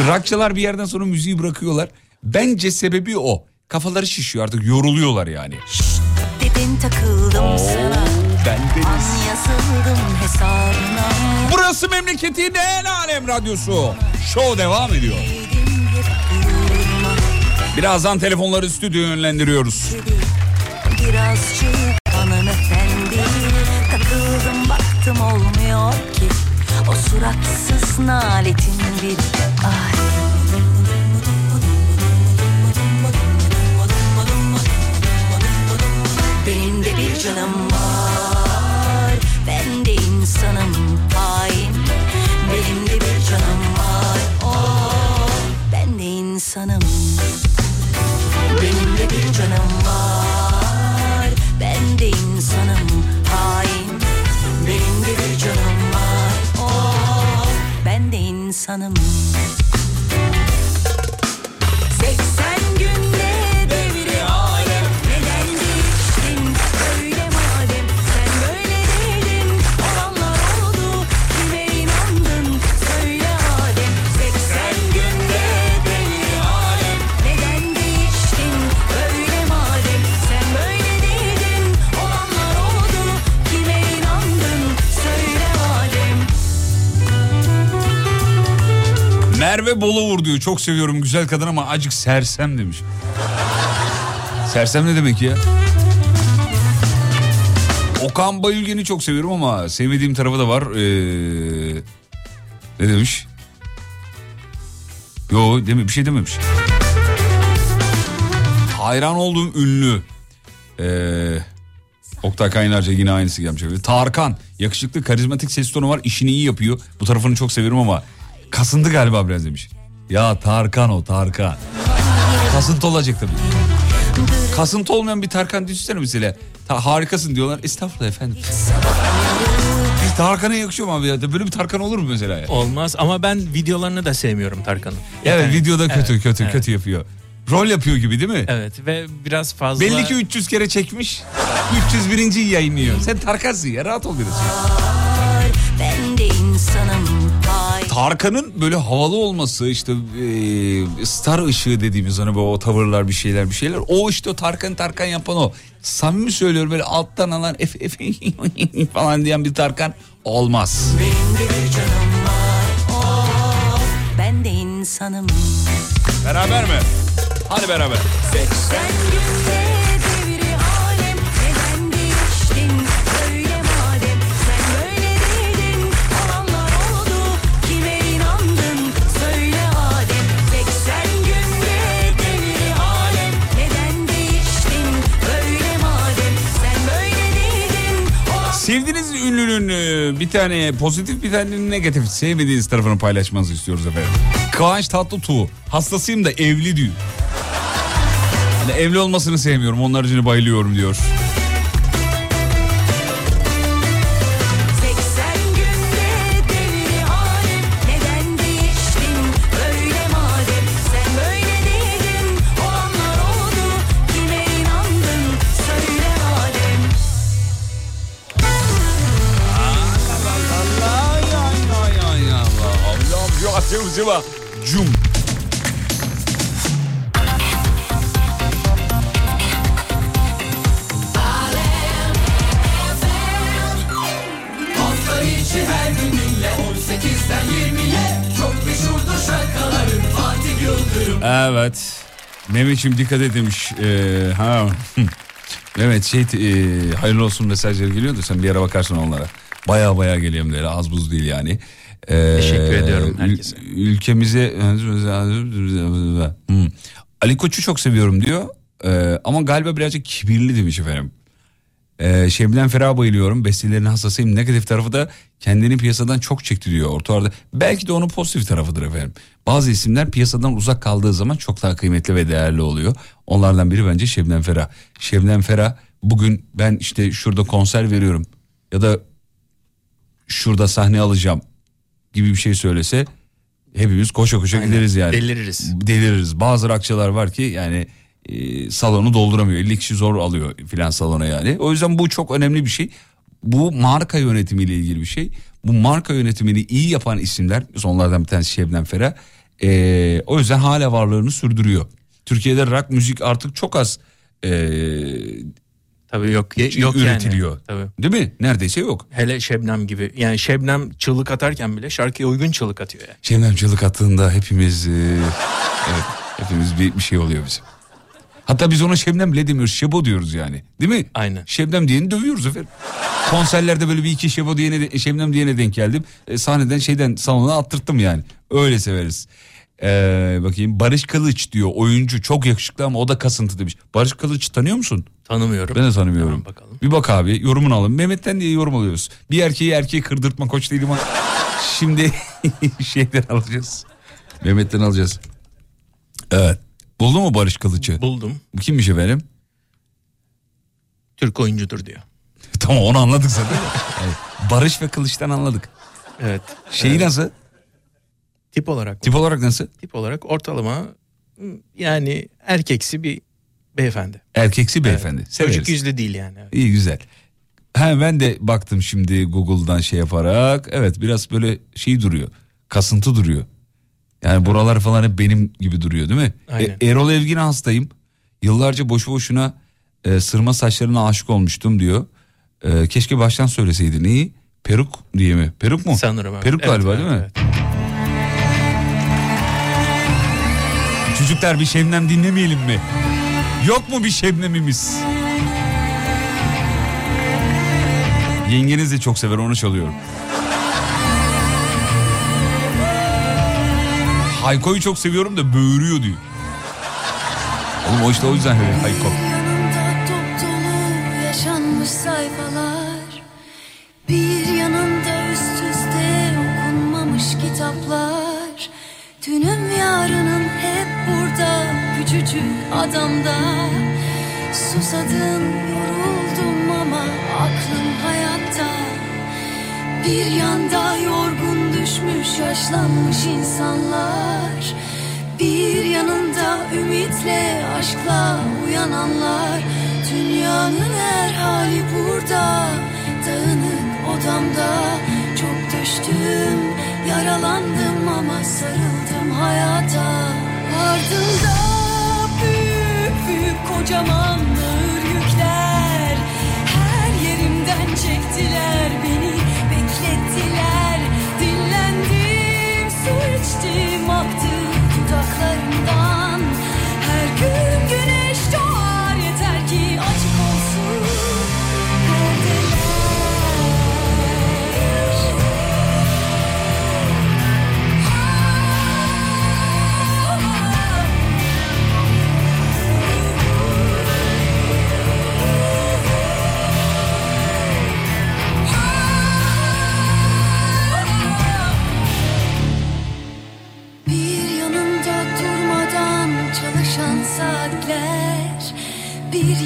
Speaker 3: Rockçılar bir yerden sonra müziği bırakıyorlar. Bence sebebi o. Kafaları şişiyor artık yoruluyorlar yani.
Speaker 2: Dedin takıldım sana. An yazıldım hesabına
Speaker 3: Burası memleketin en alem radyosu. Show devam ediyor. Birazdan telefonları stüdyoya yönlendiriyoruz.
Speaker 2: Birazcık Takıldım baktım olmuyor ki O suratsız naletin bir ay Benim de bir canım var. Ben de insanım hain. Benim de bir canım var. Oh, Ben de insanım. Benim de bir canım var. Ben de insanım hain. Benim de bir canım var. Oh, Ben de insanım
Speaker 3: Merve Bolovur diyor çok seviyorum güzel kadın ama acık sersem demiş. Sersem ne demek ya? Okan Bayülgen'i çok seviyorum ama sevmediğim tarafı da var. Ee, ne demiş? Yo deme bir şey dememiş. Hayran olduğum ünlü. Ee, Oktay Kaynarca yine aynısı gelmiş. Tarkan yakışıklı karizmatik ses tonu var işini iyi yapıyor. Bu tarafını çok seviyorum ama kasındı galiba biraz demiş. Ya Tarkan o Tarkan. Kasıntı olacak tabii. Kasıntı olmayan bir Tarkan düşünsene mesela. Ta, harikasın diyorlar. Estağfurullah efendim. Bir Tarkan'a yakışıyor mu abi ya? Böyle bir Tarkan olur mu mesela? Ya?
Speaker 4: Olmaz ama ben videolarını da sevmiyorum Tarkan'ın.
Speaker 3: Evet
Speaker 4: Yani-
Speaker 3: videoda kötü
Speaker 4: Evet,
Speaker 3: kötü
Speaker 4: evet.
Speaker 3: kötü yapıyor. Rol yapıyor gibi değil mi?
Speaker 4: Evet ve biraz fazla...
Speaker 3: Belli ki 300 kere çekmiş. 301. yayınlıyor. Sen Tarkansın ya rahat ol biraz. Tarkan'ın böyle havalı olması işte e, star ışığı dediğimiz hani o tavırlar bir şeyler bir şeyler. O işte o Tarkan Tarkan yapan o. Samimi söylüyorum böyle alttan alan efe efe falan diyen bir Tarkan olmaz.
Speaker 7: Benim de bir canım var oh, Ben de insanım
Speaker 3: Beraber mi? Hadi beraber.
Speaker 7: Sen günde
Speaker 3: Sevdiğiniz ünlünün e, bir tane pozitif bir tane negatif sevmediğiniz tarafını paylaşmanızı istiyoruz efendim. Kıvanç Tatlıtuğ hastasıyım da evli diyor. Yani evli olmasını sevmiyorum onun haricinde bayılıyorum diyor.
Speaker 5: Hafta içi her gününle 18'den 20'ye Çok meşhurdur şarkıların Fatih Yıldırım
Speaker 3: Evet. Mehmetciğim dikkat et. Ee, ha. evet şey e, hayırlı olsun mesajları geliyor da sen bir ara bakarsın onlara. Baya baya geliyor hem de öyle, az buz değil yani. Ee,
Speaker 4: Teşekkür ediyorum herkese.
Speaker 3: ül- Ülkemize Hmm. Ali Koç'u çok seviyorum diyor. Ee, ama galiba birazcık kibirli demiş efendim. Ee, Şebnem Ferah'a bayılıyorum. Bestelerine hassasıyım. Negatif tarafı da kendini piyasadan çok çekti diyor ortalarda. Belki de onun pozitif tarafıdır efendim. Bazı isimler piyasadan uzak kaldığı zaman çok daha kıymetli ve değerli oluyor. Onlardan biri bence Şebnem Ferah. Şebnem Ferah bugün ben işte şurada konser veriyorum ya da şurada sahne alacağım gibi bir şey söylese hepimiz koşa koşa
Speaker 4: Aynen.
Speaker 3: gideriz yani.
Speaker 4: Deliririz.
Speaker 3: Deliririz. Bazı rockçılar var ki yani e, salonu dolduramıyor. 50 kişi zor alıyor filan salona yani. O yüzden bu çok önemli bir şey. Bu marka yönetimiyle ilgili bir şey. Bu marka yönetimini iyi yapan isimler onlardan bir tanesi Şebnem Ferah. E, o yüzden hala varlığını sürdürüyor. Türkiye'de rock müzik artık çok az e,
Speaker 4: Tabii yok yok
Speaker 3: üretiliyor.
Speaker 4: yani. Tabii.
Speaker 3: Değil mi? Neredeyse yok.
Speaker 4: Hele Şebnem gibi. Yani Şebnem çığlık atarken bile şarkıya uygun çığlık atıyor yani.
Speaker 3: Şebnem çığlık attığında hepimiz e, evet hepimiz bir, bir şey oluyor bizim. Hatta biz ona Şebnem bile demiyoruz. Şebo diyoruz yani. Değil mi?
Speaker 4: Aynen.
Speaker 3: Şebnem diyeni dövüyoruz efendim. Konserlerde böyle bir iki Şebo diyene, Şebnem diyene denk geldim. E, sahneden şeyden salona attırttım yani. Öyle severiz. Ee, bakayım Barış Kılıç diyor oyuncu çok yakışıklı ama o da kasıntı demiş. Barış Kılıç tanıyor musun?
Speaker 4: Tanımıyorum.
Speaker 3: Ben de tanımıyorum.
Speaker 4: Tamam, bakalım.
Speaker 3: Bir bak abi yorumunu alın. Mehmet'ten diye yorum alıyoruz. Bir erkeği erkeği kırdırtma koç değilim ama şimdi şeyden alacağız. Mehmet'ten alacağız. Evet. Buldun mu Barış Kılıç'ı?
Speaker 4: Buldum.
Speaker 3: Bu kimmiş efendim?
Speaker 4: Türk oyuncudur diyor.
Speaker 3: tamam onu anladık zaten. Evet. Barış ve Kılıç'tan anladık.
Speaker 4: Evet.
Speaker 3: Şeyi
Speaker 4: Evet.
Speaker 3: nasıl?
Speaker 4: Tip olarak.
Speaker 3: Tip olarak nasıl?
Speaker 4: Tip olarak ortalama yani erkeksi bir beyefendi.
Speaker 3: Erkeksi beyefendi.
Speaker 4: Evet.
Speaker 3: Severiz.
Speaker 4: Çocuk yüzlü değil yani. Evet.
Speaker 3: İyi güzel. Ha, ben de baktım şimdi Google'dan şey yaparak. Evet biraz böyle şey duruyor. Kasıntı duruyor. Yani buralar falan hep benim gibi duruyor değil mi?
Speaker 4: Aynen.
Speaker 3: E, Erol Evgin'e hastayım. Yıllarca boşu boşuna e, sırma saçlarına aşık olmuştum diyor. E, keşke baştan söyleseydin. İyi. Peruk diye mi? Peruk mu?
Speaker 4: Sanırım.
Speaker 3: Peruk
Speaker 4: Evet,
Speaker 3: galiba
Speaker 4: evet,
Speaker 3: değil mi?
Speaker 4: evet.
Speaker 3: Çocuklar bir Şebnem dinlemeyelim mi? Yok mu bir Şebnem'imiz? Yengeniz de çok sever onu çalıyorum. Hayko'yu çok seviyorum da böğürüyor diyor. Oğlum o işte o yüzden Hayko.
Speaker 2: Küçücük adamda. Susadım yoruldum ama aklım hayatta. Bir yanda yorgun düşmüş yaşlanmış insanlar. Bir yanında ümitle aşkla uyananlar. Dünyanın her hali burada. Dağınık odamda Çok düştüm Yaralandım ama sarıldım hayata. Ardında büyük büyük kocaman ağır yükler Her yerimden çektiler beni beklettiler. Dinlendim su içtim aktı dudaklarımdan. Her gün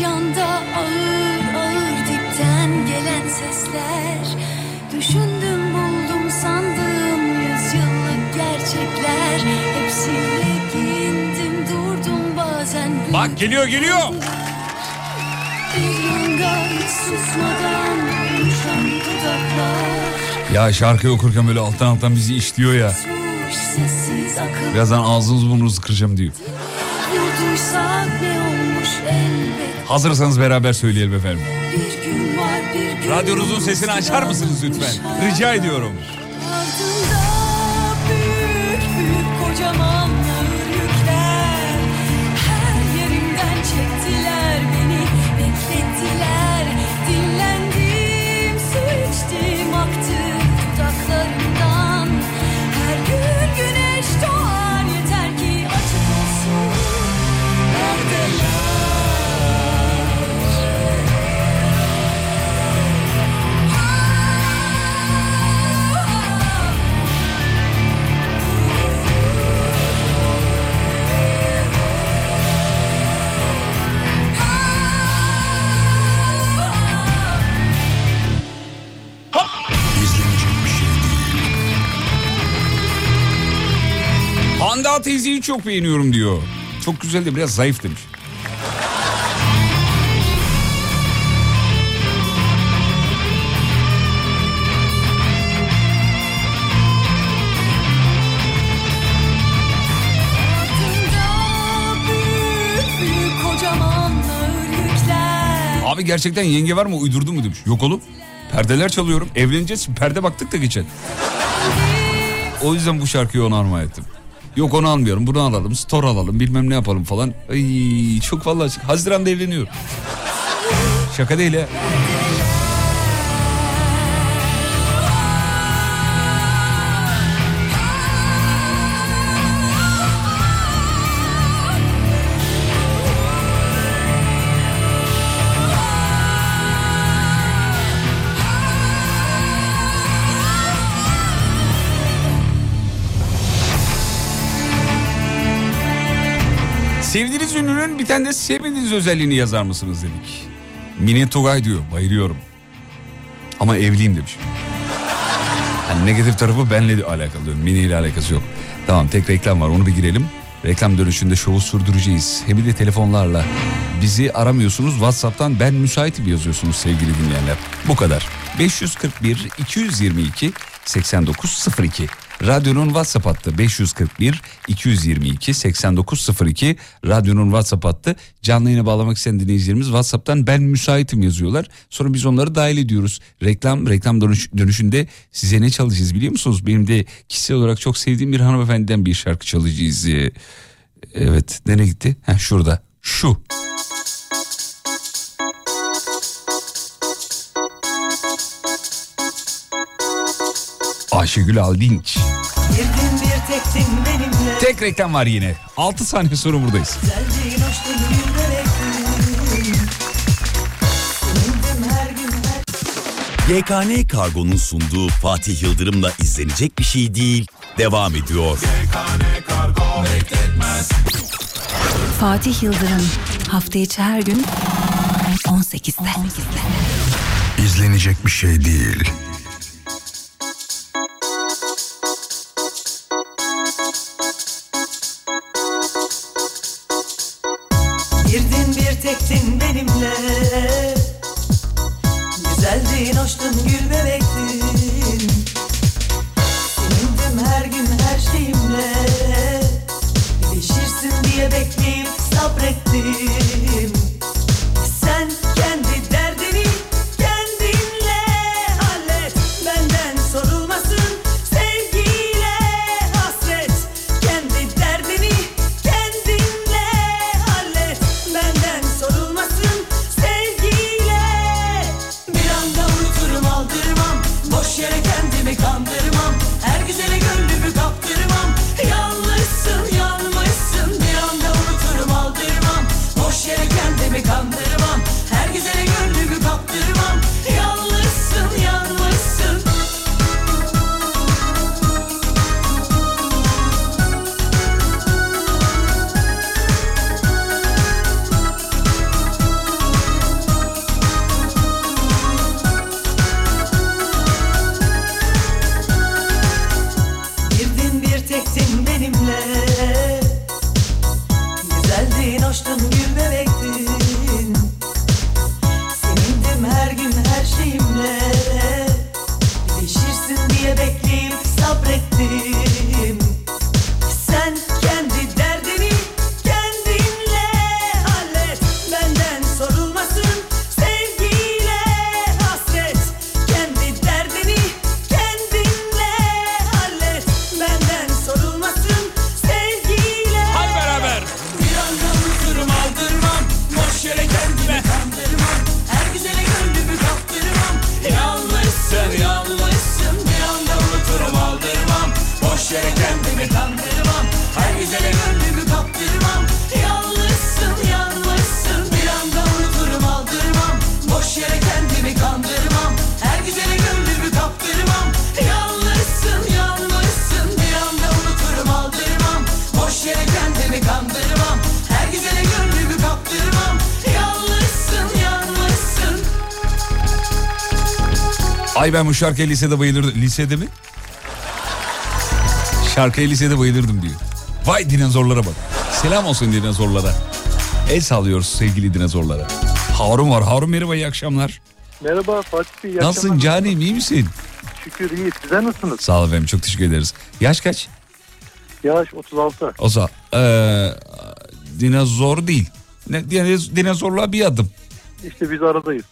Speaker 2: yanda ağır ağır dipten gelen sesler Düşündüm buldum sandım yüzyıllık gerçekler Hepsiyle giyindim durdum bazen
Speaker 3: Bak geliyor geliyor. Ya şarkı okurken böyle alttan alttan bizi işliyor ya. Birazdan ağzınızı burnunuzu kıracağım diyor.
Speaker 2: Vurduysak ne olmuş elbet
Speaker 3: Hazırsanız beraber söyleyelim efendim. Radyonuzun sesini açar mısınız lütfen? Rica ediyorum. Hande teyzeyi çok beğeniyorum diyor. Çok güzel de biraz zayıf demiş. Abi gerçekten yenge var mı uydurdu mu demiş. Yok oğlum. Perdeler çalıyorum. Evleneceğiz. Perde baktık da geçen. O yüzden bu şarkıyı ona ettim. Yok onu almıyorum. Bunu alalım. Store alalım. Bilmem ne yapalım falan. Ay, çok vallahi. Haziran'da evleniyor. Şaka değil ya. Sevdiğiniz ünlünün bir tane de sevmediğiniz özelliğini yazar mısınız dedik. Mine Tugay diyor bayılıyorum. Ama evliyim demiş. Yani negatif tarafı benle de alakalı diyor. Mine ile alakası yok. Tamam tek reklam var onu bir girelim. Reklam dönüşünde şovu sürdüreceğiz. Hem de telefonlarla. Bizi aramıyorsunuz WhatsApp'tan ben müsaitim yazıyorsunuz sevgili dinleyenler. Bu kadar. 541 222 8902 Radyonun WhatsApp hattı 541 222 8902 Radyonun WhatsApp hattı. Canlı yayına bağlamak isteyen dinleyicilerimiz WhatsApp'tan ben müsaitim yazıyorlar. Sonra biz onları dahil ediyoruz. Reklam reklam dönüş, dönüşünde size ne çalacağız biliyor musunuz? Benim de kişisel olarak çok sevdiğim bir hanımefendiden bir şarkı çalacağız. Evet nereye gitti? Ha şurada. Şu. Ayşegül Aldinç.
Speaker 5: Bir gün bir tektin benimle
Speaker 3: Tek reklam var yine. 6 saniye sonra buradayız.
Speaker 1: YKN Kargo'nun sunduğu Fatih Yıldırım'la izlenecek bir şey değil. Devam ediyor.
Speaker 8: Fatih Yıldırım hafta içi her gün 18'de.
Speaker 1: İzlenecek bir şey değil.
Speaker 3: Ay ben bu şarkıya lisede bayılırdım. Lisede mi? Şarkıya lisede bayılırdım diyor. Vay dinozorlara bak. Selam olsun dinozorlara. El sallıyoruz sevgili dinozorlara. Harun var. Harun merhaba iyi akşamlar.
Speaker 9: Merhaba Fatih Bey.
Speaker 3: Nasılsın canim iyi misin?
Speaker 9: Şükür iyi. Sizler nasılsınız?
Speaker 3: Sağ ol efendim çok teşekkür ederiz. Yaş kaç?
Speaker 9: Yaş 36.
Speaker 3: O zaman eee, dinozor değil. Ne, dinoz- dinozorluğa bir adım.
Speaker 9: İşte biz aradayız.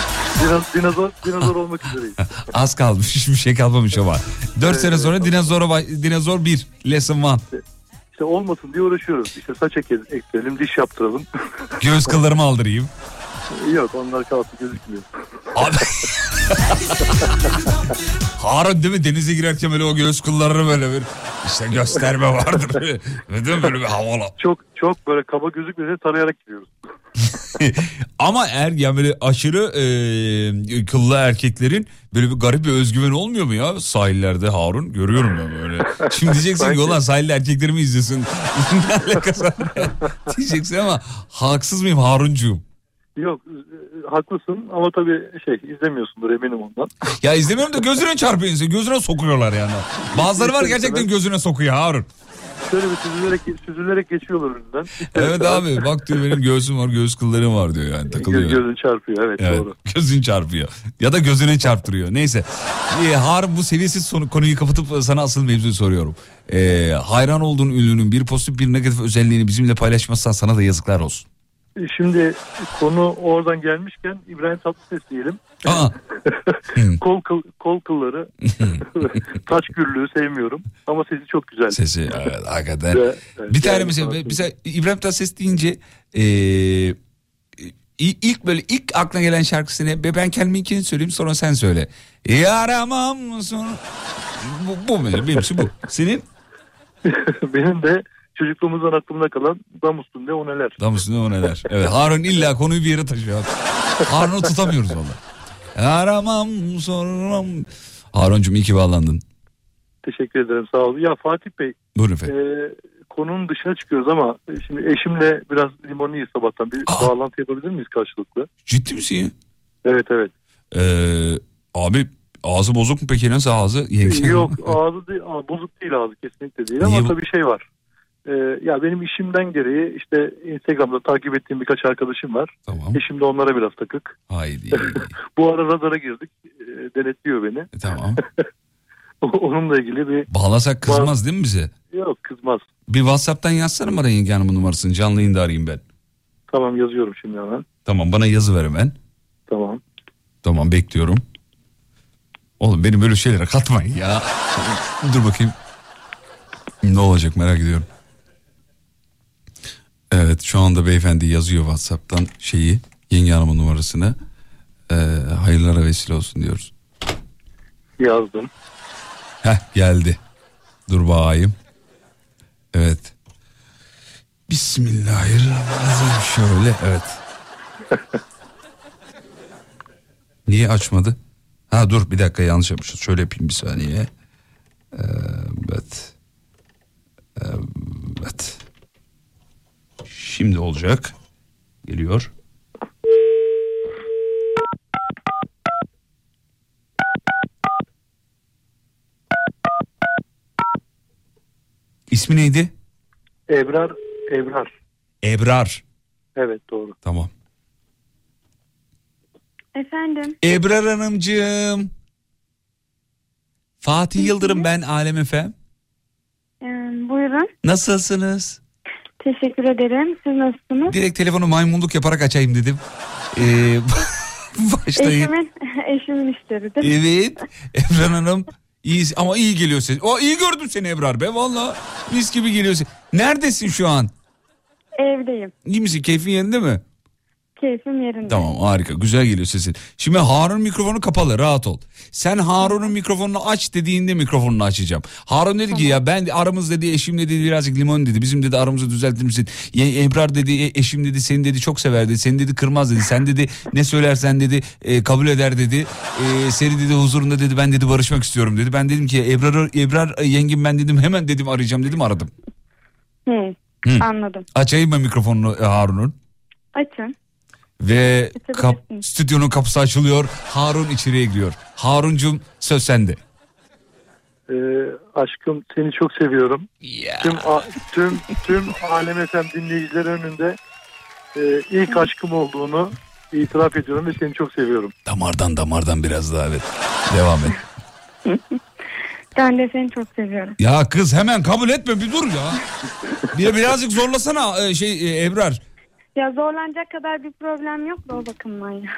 Speaker 9: Dino- dinozor, dinozor olmak üzereyiz.
Speaker 3: Az kalmış hiçbir şey kalmamış ama. 4 sene sonra dinozora dinozor 1 lesson 1.
Speaker 9: İşte olmasın diye uğraşıyoruz. İşte saç ek- ekleyelim, diş yaptıralım.
Speaker 3: Göğüs kıllarımı aldırayım.
Speaker 9: Yok onlar kalktı gözükmüyor.
Speaker 3: Abi. Harun değil mi denize girerken böyle o göğüs kıllarını böyle bir işte gösterme vardır. Değil mi böyle bir havalı.
Speaker 9: Çok çok böyle kaba gözükmese tarayarak gidiyoruz.
Speaker 3: Ama er yani böyle aşırı e, kıllı erkeklerin böyle bir garip bir özgüven olmuyor mu ya sahillerde Harun? Görüyorum ben böyle. Şimdi diyeceksin ki ulan sahilde erkekleri mi izliyorsun? ne alakası var? diyeceksin ama haksız mıyım Haruncuğum?
Speaker 9: Yok e, haklısın ama tabii şey izlemiyorsundur eminim ondan.
Speaker 3: Ya izlemiyorum da gözüne çarpıyor insan. Gözüne sokuyorlar yani. Bazıları var gerçekten gözüne sokuyor Harun.
Speaker 9: Şöyle bir süzülerek, süzülerek geçiyorlar önünden.
Speaker 3: Evet abi bak diyor benim göğsüm var göğüs kıllarım var diyor yani takılıyor.
Speaker 9: Göz, gözün çarpıyor evet,
Speaker 3: Evet,
Speaker 9: doğru.
Speaker 3: gözün çarpıyor. Ya da gözüne çarptırıyor. Neyse. Ee, Harun bu seviyesiz sonu, konuyu kapatıp sana asıl mevzuyu soruyorum. Ee, hayran olduğun ünlünün bir pozitif bir negatif özelliğini bizimle paylaşmazsan sana da yazıklar olsun.
Speaker 9: Şimdi konu oradan gelmişken İbrahim Tatlıses diyelim.
Speaker 3: Aa,
Speaker 9: kol kıl, kol kılları, taç gürlüğü sevmiyorum ama sesi çok güzel.
Speaker 3: sesi evet, hakikaten.
Speaker 9: Ve,
Speaker 3: Bir tane mesela, mesela İbrahim Tatlıses deyince i- ilk böyle ilk aklına gelen şarkısını ve ben kendiminkini söyleyeyim sonra sen söyle. Yaramam mısın? Bu, bu mesela benimsi bu. Senin?
Speaker 9: Benim de çocukluğumuzdan aklımda kalan dam üstünde o neler.
Speaker 3: Dam üstünde o neler. Evet Harun illa konuyu bir yere taşıyor. Harun'u tutamıyoruz valla. Aramam sormam. Harun'cum iyi ki bağlandın.
Speaker 9: Teşekkür ederim sağ olun. Ya Fatih Bey
Speaker 3: Buyurun
Speaker 9: e,
Speaker 3: efendim.
Speaker 9: konunun dışına çıkıyoruz ama e, şimdi eşimle biraz limonluyuz sabahtan. Bir
Speaker 3: Aa.
Speaker 9: bağlantı yapabilir miyiz karşılıklı?
Speaker 3: Ciddi misin ya?
Speaker 9: Evet evet.
Speaker 3: Ee, abi ağzı bozuk mu peki nasıl ağzı?
Speaker 9: Yok ağzı değil, bozuk değil ağzı kesinlikle değil
Speaker 3: Niye
Speaker 9: ama
Speaker 3: bu-
Speaker 9: tabii şey var. Ee, ya benim işimden gereği işte Instagram'da takip ettiğim birkaç arkadaşım var.
Speaker 3: Tamam.
Speaker 9: Eşim de onlara biraz takık.
Speaker 3: Haydi.
Speaker 9: Bu ara radara girdik. E, denetliyor beni.
Speaker 3: E, tamam.
Speaker 9: Onunla ilgili bir
Speaker 3: Bağlasak kızmaz değil mi bize?
Speaker 9: yok kızmaz.
Speaker 3: Bir Whatsapp'tan yazsana bana yenge hanımın numarasını. Canlı yayında arayayım ben.
Speaker 9: Tamam yazıyorum şimdi hemen.
Speaker 3: Tamam bana yazı ver hemen.
Speaker 9: Tamam.
Speaker 3: Tamam bekliyorum. Oğlum beni böyle şeylere katmayın ya. Dur bakayım. Ne olacak merak ediyorum. Evet şu anda beyefendi yazıyor Whatsapp'tan şeyi yenge hanımın numarasını. Ee, hayırlara vesile olsun diyoruz.
Speaker 9: Yazdım.
Speaker 3: Heh geldi. Dur bakayım. Evet. Bismillahirrahmanirrahim. Şöyle evet. Niye açmadı? Ha dur bir dakika yanlış yapmışız. Şöyle yapayım bir saniye. Evet. Evet. Şimdi olacak. Geliyor. İsmi neydi?
Speaker 9: Ebrar. Ebrar.
Speaker 3: Ebrar.
Speaker 9: Evet doğru.
Speaker 3: Tamam.
Speaker 10: Efendim,
Speaker 3: Ebrar Hanımcığım. Fatih Yıldırım ben Alem Efem.
Speaker 10: Ee, buyurun.
Speaker 3: Nasılsınız?
Speaker 10: Teşekkür ederim. Siz nasılsınız?
Speaker 3: Direkt telefonu maymunluk yaparak açayım dedim. Ee, başlayın.
Speaker 10: Eşimin, eşimin işleridir.
Speaker 3: Evet. Ebrar Hanım iyi ama iyi geliyor ses. O iyi gördüm seni Ebrar be valla. Mis gibi geliyor ses. Neredesin şu an?
Speaker 10: Evdeyim.
Speaker 3: İyi misin? Keyfin yerinde mi?
Speaker 10: Keyfim yerinde.
Speaker 3: Tamam harika güzel geliyor sesin. Şimdi Harun mikrofonu kapalı rahat ol. Sen Harun'un mikrofonunu aç dediğinde mikrofonunu açacağım. Harun dedi ki ya ben aramız dedi eşim dedi birazcık limon dedi. Bizim dedi aramızı düzeltir misin? Ya Ebrar dedi e, eşim dedi seni dedi çok sever dedi. Seni dedi kırmaz dedi. Sen dedi ne söylersen dedi e, kabul eder dedi. E, seni dedi huzurunda dedi ben dedi barışmak istiyorum dedi. Ben dedim ki Ebrar, Ebrar yengim ben dedim hemen dedim arayacağım dedim aradım.
Speaker 10: Hı,
Speaker 3: Hı.
Speaker 10: Anladım.
Speaker 3: Açayım mı mikrofonunu e, Harun'un?
Speaker 10: Açın.
Speaker 3: Ve kap, stüdyonun kapısı açılıyor. Harun içeriye giriyor. Haruncum söz sende.
Speaker 9: Ee, aşkım seni çok seviyorum. Tüm a- tüm tüm Alem FM dinleyiciler önünde e, ilk aşkım olduğunu itiraf ediyorum ve seni çok seviyorum.
Speaker 3: Damardan damardan biraz daha evet. Devam et.
Speaker 10: Ben de seni çok seviyorum.
Speaker 3: Ya kız hemen kabul etme bir dur ya. Bir birazcık zorlasana e, şey e, Ebrar.
Speaker 10: Ya zorlanacak kadar bir problem yok da o bakımdan.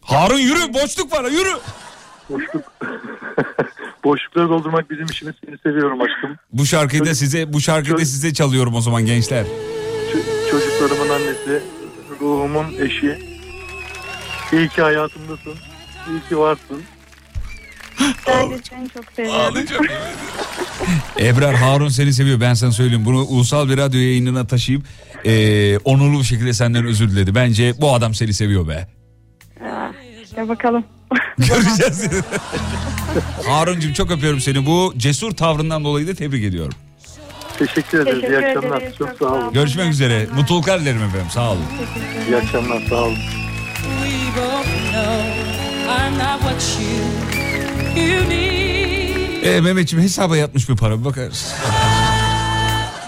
Speaker 3: Harun yürü boşluk var yürü.
Speaker 9: Boşluk. Boşlukları doldurmak bizim işimiz. Seni seviyorum aşkım.
Speaker 3: Bu şarkıyı da size bu şarkıyı da size çalıyorum o zaman gençler.
Speaker 9: Ç- çocuklarımın annesi, ruhumun eşi. İyi ki hayatımdasın. İyi ki varsın.
Speaker 10: Ben de seni çok seviyorum.
Speaker 3: Ebrar Harun seni seviyor ben sana söyleyeyim. Bunu ulusal bir radyo yayınına taşıyıp e, onurlu bir şekilde senden özür diledi. Bence bu adam seni seviyor be.
Speaker 10: Ya, ya bakalım.
Speaker 3: Göreceğiz. Haruncum çok öpüyorum seni. Bu cesur tavrından dolayı da tebrik ediyorum.
Speaker 9: Teşekkür ederiz.
Speaker 10: Teşekkür
Speaker 9: İyi akşamlar.
Speaker 10: ederiz,
Speaker 9: Çok
Speaker 10: çok
Speaker 9: sağ olun.
Speaker 3: Görüşmek üzere. Mutluluklar dilerim efendim. Sağ olun.
Speaker 9: İyi akşamlar. Sağ olun.
Speaker 3: Ee, Mehmetciğim hesaba yatmış mı para? Bir bakarız.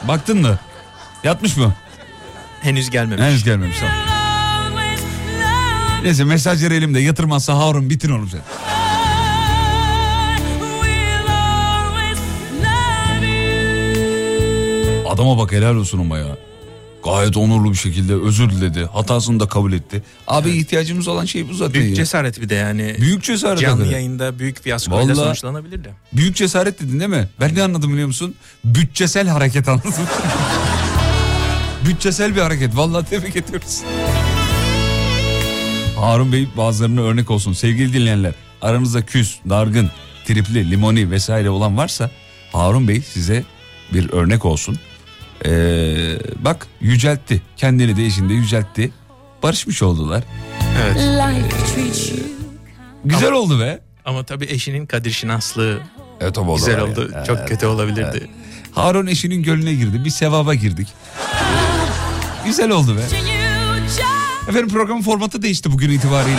Speaker 3: Baktın mı? Yatmış mı?
Speaker 4: Henüz gelmemiş.
Speaker 3: Henüz gelmemiş. Tamam. Neyse mesajları elimde. Yatırmazsa Harun bitin onu sen. Adama bak helal olsun ama ya. Gayet onurlu bir şekilde özür diledi. Hatasını da kabul etti. Abi ihtiyacımız olan şey bu zaten.
Speaker 4: Büyük
Speaker 3: ya.
Speaker 4: cesaret bir de yani.
Speaker 3: Büyük cesaret.
Speaker 4: Canlı
Speaker 3: hakikaten.
Speaker 4: yayında büyük fiyaskoyla
Speaker 3: Vallahi-
Speaker 4: sonuçlanabilir de.
Speaker 3: Büyük cesaret dedin değil mi? Ben ne anladım biliyor musun? Bütçesel hareket anladım. Bütçesel bir hareket. Vallahi tebrik ediyoruz. Harun Bey bazılarına örnek olsun. Sevgili dinleyenler aranızda küs, dargın, tripli, limoni vesaire olan varsa Harun Bey size bir örnek olsun. Ee, bak yüceltti. Kendini de eşini de yüceltti. Barışmış oldular.
Speaker 4: Evet.
Speaker 3: Güzel oldu be.
Speaker 4: Ama tabii eşinin Kadir Şinaslığı
Speaker 3: Evet, o
Speaker 4: güzel
Speaker 3: oldu. Evet,
Speaker 4: Çok kötü olabilirdi.
Speaker 3: Harun eşinin gönlüne girdi. Bir sevaba girdik. Güzel oldu be. Efendim programın formatı değişti bugün itibariyle.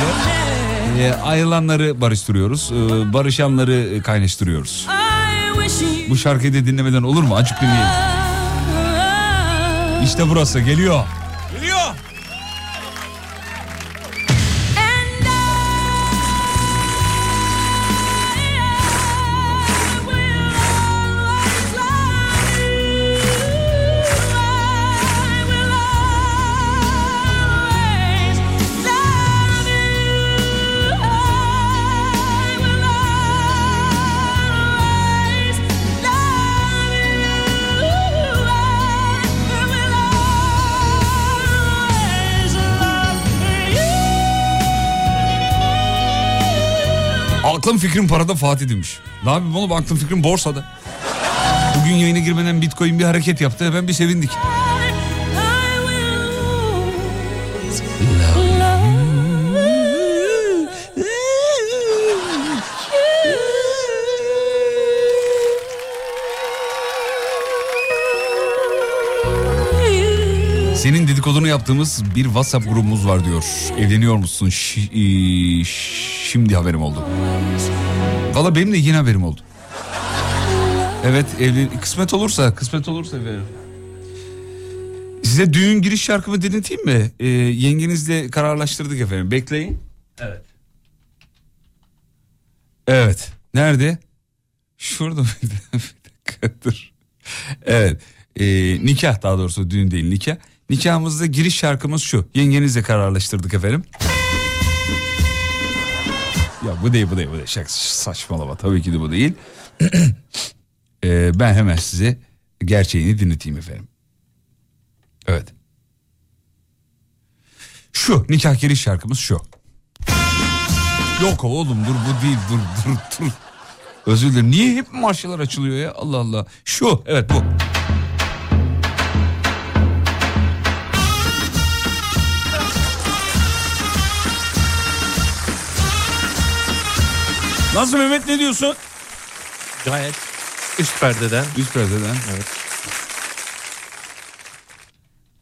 Speaker 3: Ee, ayrılanları barıştırıyoruz. Ee, barışanları kaynaştırıyoruz. Bu şarkıyı da dinlemeden olur mu? Açık dinleyelim. İşte burası geliyor. Aklım fikrim parada Fatih demiş. Ne yapayım oğlum aklım fikrim borsada. Bugün yayına girmeden Bitcoin bir hareket yaptı. Hemen bir sevindik. Senin dedikodunu yaptığımız bir WhatsApp grubumuz var diyor. Evleniyor musun? Şi- e, şimdi haberim oldu. Valla benim de yeni haberim oldu. Evet evlen kısmet olursa kısmet olursa efendim. Size düğün giriş şarkımı dinleteyim mi? Ee, yengenizle kararlaştırdık efendim. Bekleyin. Evet. Evet. Nerede? Şurada bir dakika dur. Evet. Ee, nikah daha doğrusu düğün değil nikah. Nikahımızda giriş şarkımız şu. Yengenizle kararlaştırdık efendim. Ya bu değil bu değil bu değil. Şak, saçmalama tabii ki de bu değil. Ee, ben hemen size gerçeğini dinleteyim efendim. Evet. Şu nikah giriş şarkımız şu. Yok oğlum dur bu değil dur dur dur. Özür dilerim niye hep marşalar açılıyor ya Allah Allah. Şu evet bu. Nasıl Mehmet ne diyorsun?
Speaker 4: Gayet üst perdeden.
Speaker 3: Üst perdeden.
Speaker 4: Evet.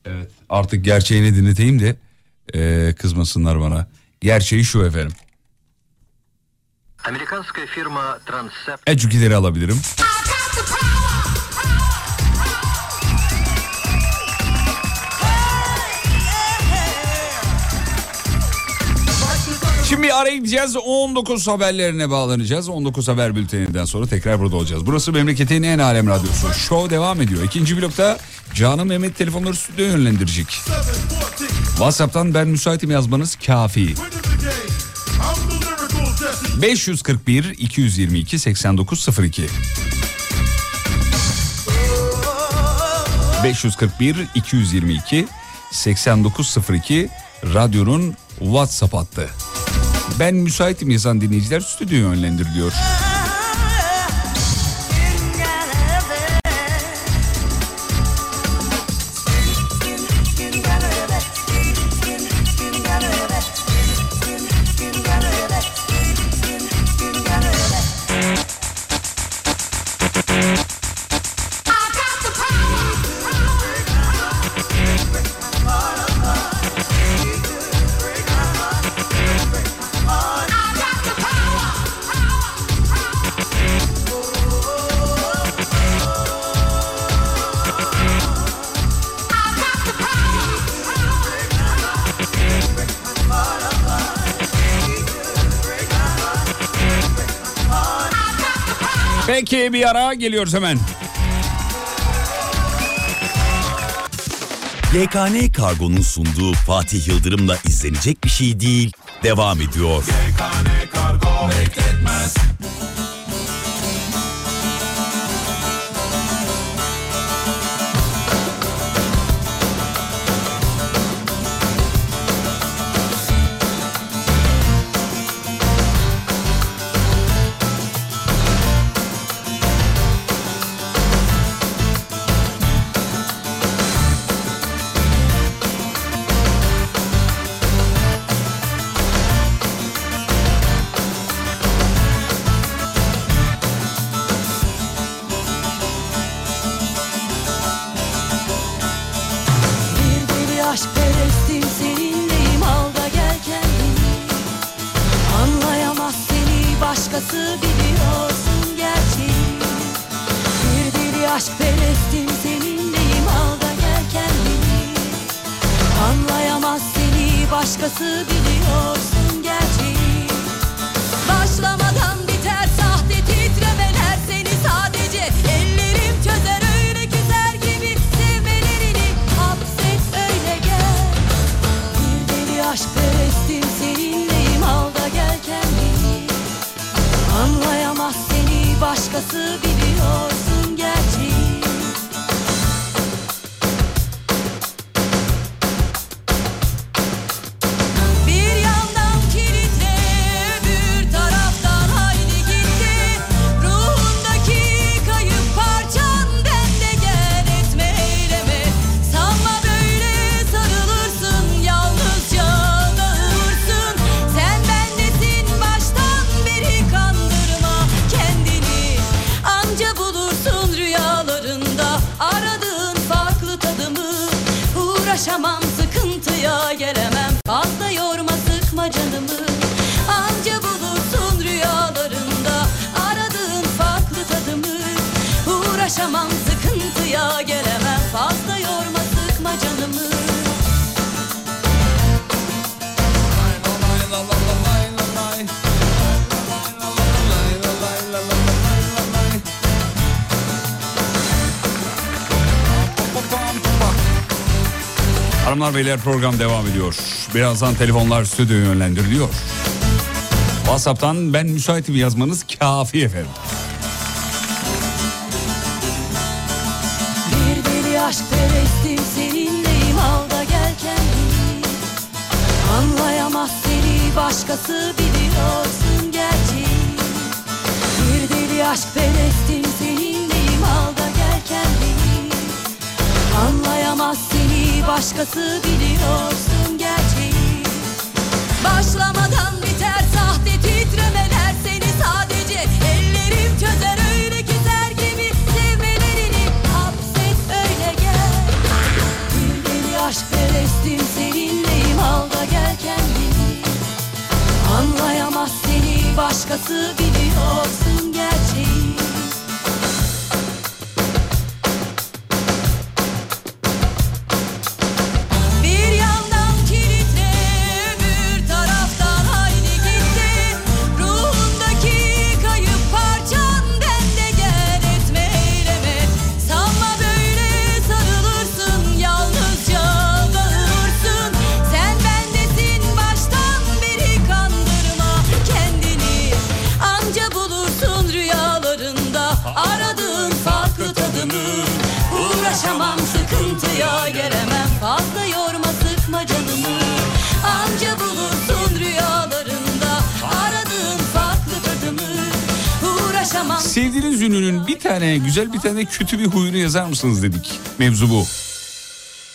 Speaker 3: Evet artık gerçeğini dinleteyim de eee, kızmasınlar bana. Gerçeği şu efendim.
Speaker 11: Американская фирма Transcept
Speaker 3: Ecükleri alabilirim. Şimdi bir araya gideceğiz. 19 haberlerine bağlanacağız. 19 haber bülteninden sonra tekrar burada olacağız. Burası memleketin en alem radyosu. Show devam ediyor. İkinci blokta Canım Mehmet telefonları stüdyoya yönlendirecek. WhatsApp'tan ben müsaitim yazmanız kafi. 541 222 8902 541 222 8902 radyonun WhatsApp hattı. Ben müsaitim yazan dinleyiciler stüdyoya yönlendiriliyor. Bir ara geliyoruz hemen.
Speaker 1: YKN Kargo'nun sunduğu Fatih Yıldırım'la izlenecek bir şey değil devam ediyor.
Speaker 2: Bir
Speaker 3: Hanımlar beyler program devam ediyor. Birazdan telefonlar stüdyoya yönlendiriliyor. WhatsApp'tan ben müsaitim yazmanız kafi efendim.
Speaker 2: Uğraşamam sıkıntıya gelemem fazla yorma sıkma canımı Anca bulursun rüyalarında aradığın farklı tadımı Uğraşamam
Speaker 3: Sevdiğiniz ünlünün bir tane güzel bir tane kötü bir huyunu yazar mısınız dedik. Mevzu bu.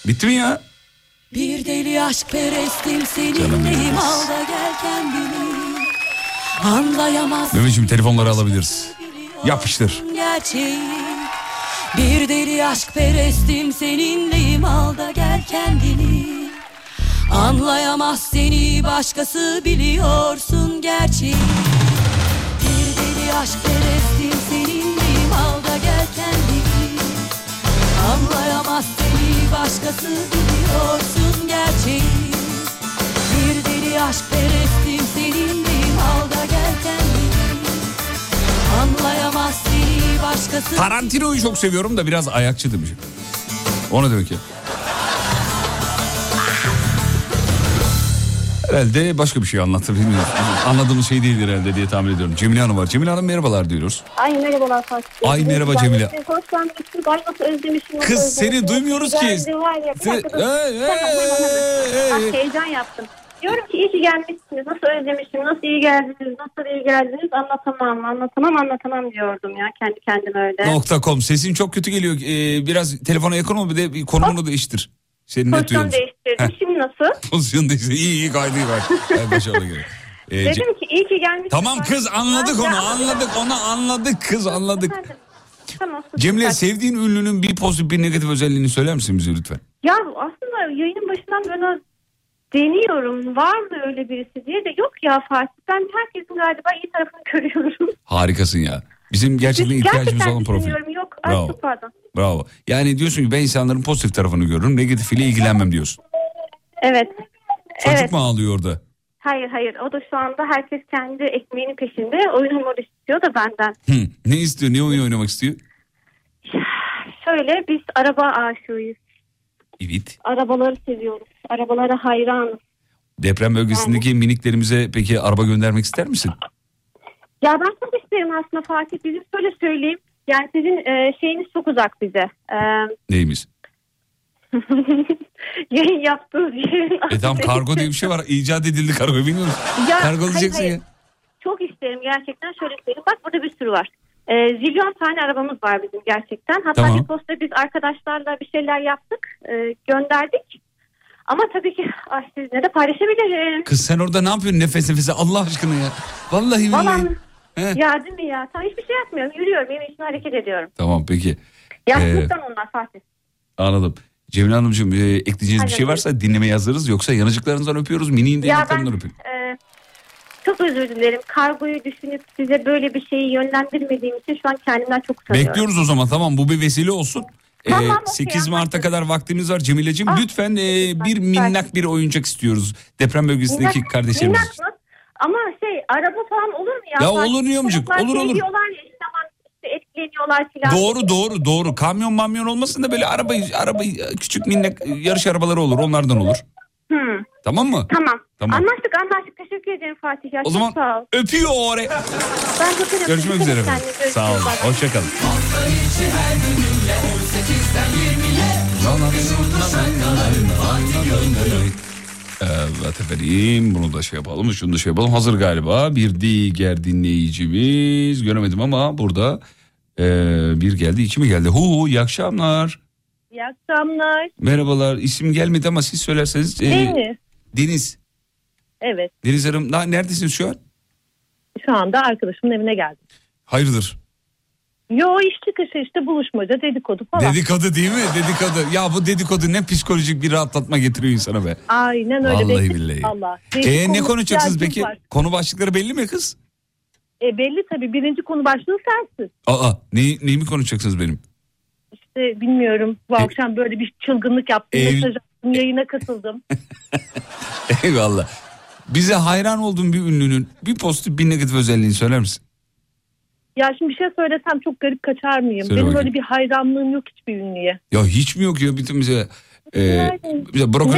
Speaker 3: Bitti mi ya?
Speaker 2: Bir deli aşk perestim seninleyim al da gel kendini Anlayamaz
Speaker 3: Mehmetciğim telefonları alabiliriz. Yapıştır.
Speaker 2: gerçeği Bir deli aşk perestim seninleyim al da gel kendini. Anlayamaz seni başkası biliyorsun gerçeği Bir deli aşk perestim seninleyim al da gel kendini. Anlayamaz seni başkası biliyorsun gerçeği Bir deli aşk perestim seninleyim al da gel kendini. Anlayamaz seni başkası
Speaker 3: Tarantino'yu çok seviyorum da biraz ayakçı demiş. O ne demek ya? Herhalde başka bir şey anlattı bilmiyorum. Anladığımız şey değildir herhalde diye tahmin ediyorum. Cemile Hanım var. Cemile Hanım merhabalar diyoruz.
Speaker 12: Ay merhabalar Fatih.
Speaker 3: Ay, merhaba
Speaker 12: Ben
Speaker 3: Cemile.
Speaker 12: sizi Hoşlanmıştım. Ay nasıl özlemişim. nasıl
Speaker 3: Kız, seni duymuyoruz ki.
Speaker 12: Geldi var ya. Bir
Speaker 3: Sen-
Speaker 12: dakika dur. Ah, heyecan yaptım. Diyorum ki iyi ki gelmişsiniz. Nasıl özlemişim, nasıl iyi geldiniz, nasıl iyi geldiniz anlatamam, anlatamam, anlatamam diyordum ya kendi kendime öyle.
Speaker 3: Nokta com. Sesin çok kötü geliyor. Ee, biraz telefona yakın ol bir de konumunu değiştir. Seni net
Speaker 12: Pozisyon değiştirdim.
Speaker 3: Heh.
Speaker 12: Şimdi nasıl?
Speaker 3: Pozisyon değiştir. İyi iyi kaydı iyi kaydı. Başarılı geliyor. Ee,
Speaker 12: Dedim ki iyi ki gelmişsiniz.
Speaker 3: Tamam kız anladık onu anladık onu anladık kız anladık.
Speaker 12: Efendim, Tamam. sus.
Speaker 3: Cemile sevdiğin ünlünün bir pozitif bir negatif özelliğini söyler misin bize lütfen?
Speaker 12: Ya aslında yayının başından böyle deniyorum. Var mı öyle birisi diye de yok ya Fatih. Ben herkesin galiba iyi tarafını görüyorum.
Speaker 3: Harikasın ya. Bizim gerçekten ihtiyacımız
Speaker 12: Gerçekten
Speaker 3: olan profil.
Speaker 12: Yok. Ay
Speaker 3: Bravo.
Speaker 12: çok pardon.
Speaker 3: Bravo. Yani diyorsun ki ben insanların pozitif tarafını görürüm, negatifiyle ilgilenmem diyorsun.
Speaker 12: Evet.
Speaker 3: Çocuk
Speaker 12: evet.
Speaker 3: mu ağlıyor orada?
Speaker 12: Hayır hayır. O da şu anda herkes kendi ekmeğinin peşinde. Oyun hamuru istiyor da benden.
Speaker 3: Hı. Ne istiyor? Ne oyun oynamak istiyor?
Speaker 12: Şöyle biz araba aşığıyız.
Speaker 3: Evet.
Speaker 12: Arabaları seviyoruz. Arabalara hayranız.
Speaker 3: Deprem bölgesindeki miniklerimize peki araba göndermek ister misin?
Speaker 12: Ya ben çok isterim aslında Fatih. Bizim şöyle söyleyeyim. Yani sizin e, şeyiniz çok uzak bize. E,
Speaker 3: Neyimiz?
Speaker 12: yayın yaptığınız yerin
Speaker 3: E tamam kargo diye bir şey var. İcat edildi kargo bilmiyor musun?
Speaker 12: Ya,
Speaker 3: Kargolayacaksın
Speaker 12: hayır,
Speaker 3: ya.
Speaker 12: hayır. Çok isterim gerçekten şöyle söyleyeyim. Bak burada bir sürü var. Ee, zilyon tane arabamız var bizim gerçekten. Hatta
Speaker 3: Tamam.
Speaker 12: bir posta biz arkadaşlarla bir şeyler yaptık. e, gönderdik. Ama tabii ki ay, sizinle de paylaşabilirim.
Speaker 3: Kız sen orada ne yapıyorsun nefes nefese Allah aşkına ya. Vallahi billahi.
Speaker 12: Ya değil mi ya? Tamam hiçbir şey yapmıyorum. Yürüyorum. Benim için hareket ediyorum.
Speaker 3: Tamam peki.
Speaker 12: Yaşlılıktan onlar Fatih.
Speaker 3: Anladım. Cemile Hanımcığım e, ekleyeceğiniz bir şey
Speaker 12: Hayır.
Speaker 3: varsa dinlemeye hazırız. Yoksa yanıcıklarınızdan öpüyoruz.
Speaker 12: Ben
Speaker 3: yanaklarından öpüyorum.
Speaker 12: e, çok özür dilerim. Kargoyu düşünüp size böyle bir şeyi yönlendirmediğim için şu an kendimden çok utanıyorum.
Speaker 3: Bekliyoruz o zaman tamam bu bir vesile olsun. Ee,
Speaker 12: Tamam, okey,
Speaker 3: 8 Mart'a kadar vaktimiz var Cemile'ciğim.
Speaker 12: Ah,
Speaker 3: Lütfen e, bir minnak bir oyunnak istiyoruz. Deprem bölgesindeki
Speaker 12: Minnak-
Speaker 3: kardeşlerimiz.
Speaker 12: minnak mı? Ama şey araba falan olur mu ya?
Speaker 3: Ya olur Niyomcuk, olur, olur.
Speaker 12: Diyorlar ya işte aman işte etkileniyorlar filan.
Speaker 3: Doğru doğru doğru. Kamyon mamyon olmasın da böyle araba araba küçük minnak yarış arabaları olur. Onlardan olur.
Speaker 12: Hı.
Speaker 3: Tamam mı?
Speaker 12: Tamam.
Speaker 3: Tamam.
Speaker 12: Anlaştık anlaştık. Teşekkür ederim Fatih. Ya,
Speaker 3: O
Speaker 12: çok
Speaker 3: zaman
Speaker 12: sağ ol.
Speaker 3: öpüyor oraya.
Speaker 12: Ben çok öpüyorum.
Speaker 3: Görüşmek üzere. Efendim. Sağ olun.
Speaker 12: Bay bay.
Speaker 3: Hoşçakalın. Evet efendim bunu da şey yapalım şunu da şey yapalım hazır galiba bir diğer dinleyicimiz göremedim ama burada eee, bir geldi iki mi geldi hu iyi akşamlar
Speaker 13: İyi akşamlar.
Speaker 3: merhabalar isim gelmedi ama siz söylerseniz eee,
Speaker 13: Deniz.
Speaker 3: Deniz
Speaker 13: Evet.
Speaker 3: Deniz Hanım na- neredesiniz şu an
Speaker 13: Şu anda arkadaşımın evine geldim.
Speaker 3: hayırdır
Speaker 13: Yo iş çıkışı işte buluşmaca dedikodu falan.
Speaker 3: dedikodu değil mi dedikodu ya bu dedikodu ne psikolojik bir rahatlatma getiriyor insana be
Speaker 13: Aynen öyle.
Speaker 3: Vallahi
Speaker 13: Belli-
Speaker 3: billahi.
Speaker 13: Allah.
Speaker 3: Eee ne konuşacaksınız
Speaker 13: ihtiyacım
Speaker 3: peki
Speaker 13: var.
Speaker 3: konu başlıkları belli mi kız
Speaker 13: E, belli tabii birinci konu başlığı sensin.
Speaker 3: Aa neyi, neyi mi konuşacaksınız benim
Speaker 13: İşte bilmiyorum bu akşam böyle bir çılgınlık yaptım.
Speaker 3: Ev-
Speaker 13: Mesaj attım yayına katıldım.
Speaker 3: Eyvallah. Bize hayran olduğum bir ünlünün bir pozitif bir negatif özelliğini söyler misin?
Speaker 13: ya şimdi bir şey söylesem çok garip kaçar mıyım?
Speaker 3: Söyle
Speaker 13: Benim
Speaker 3: bakayım.
Speaker 13: öyle bir hayranlığım yok hiçbir ünlüye.
Speaker 3: Ya hiç mi yok ya bütün bize e,
Speaker 13: Yani-
Speaker 3: bize Brock.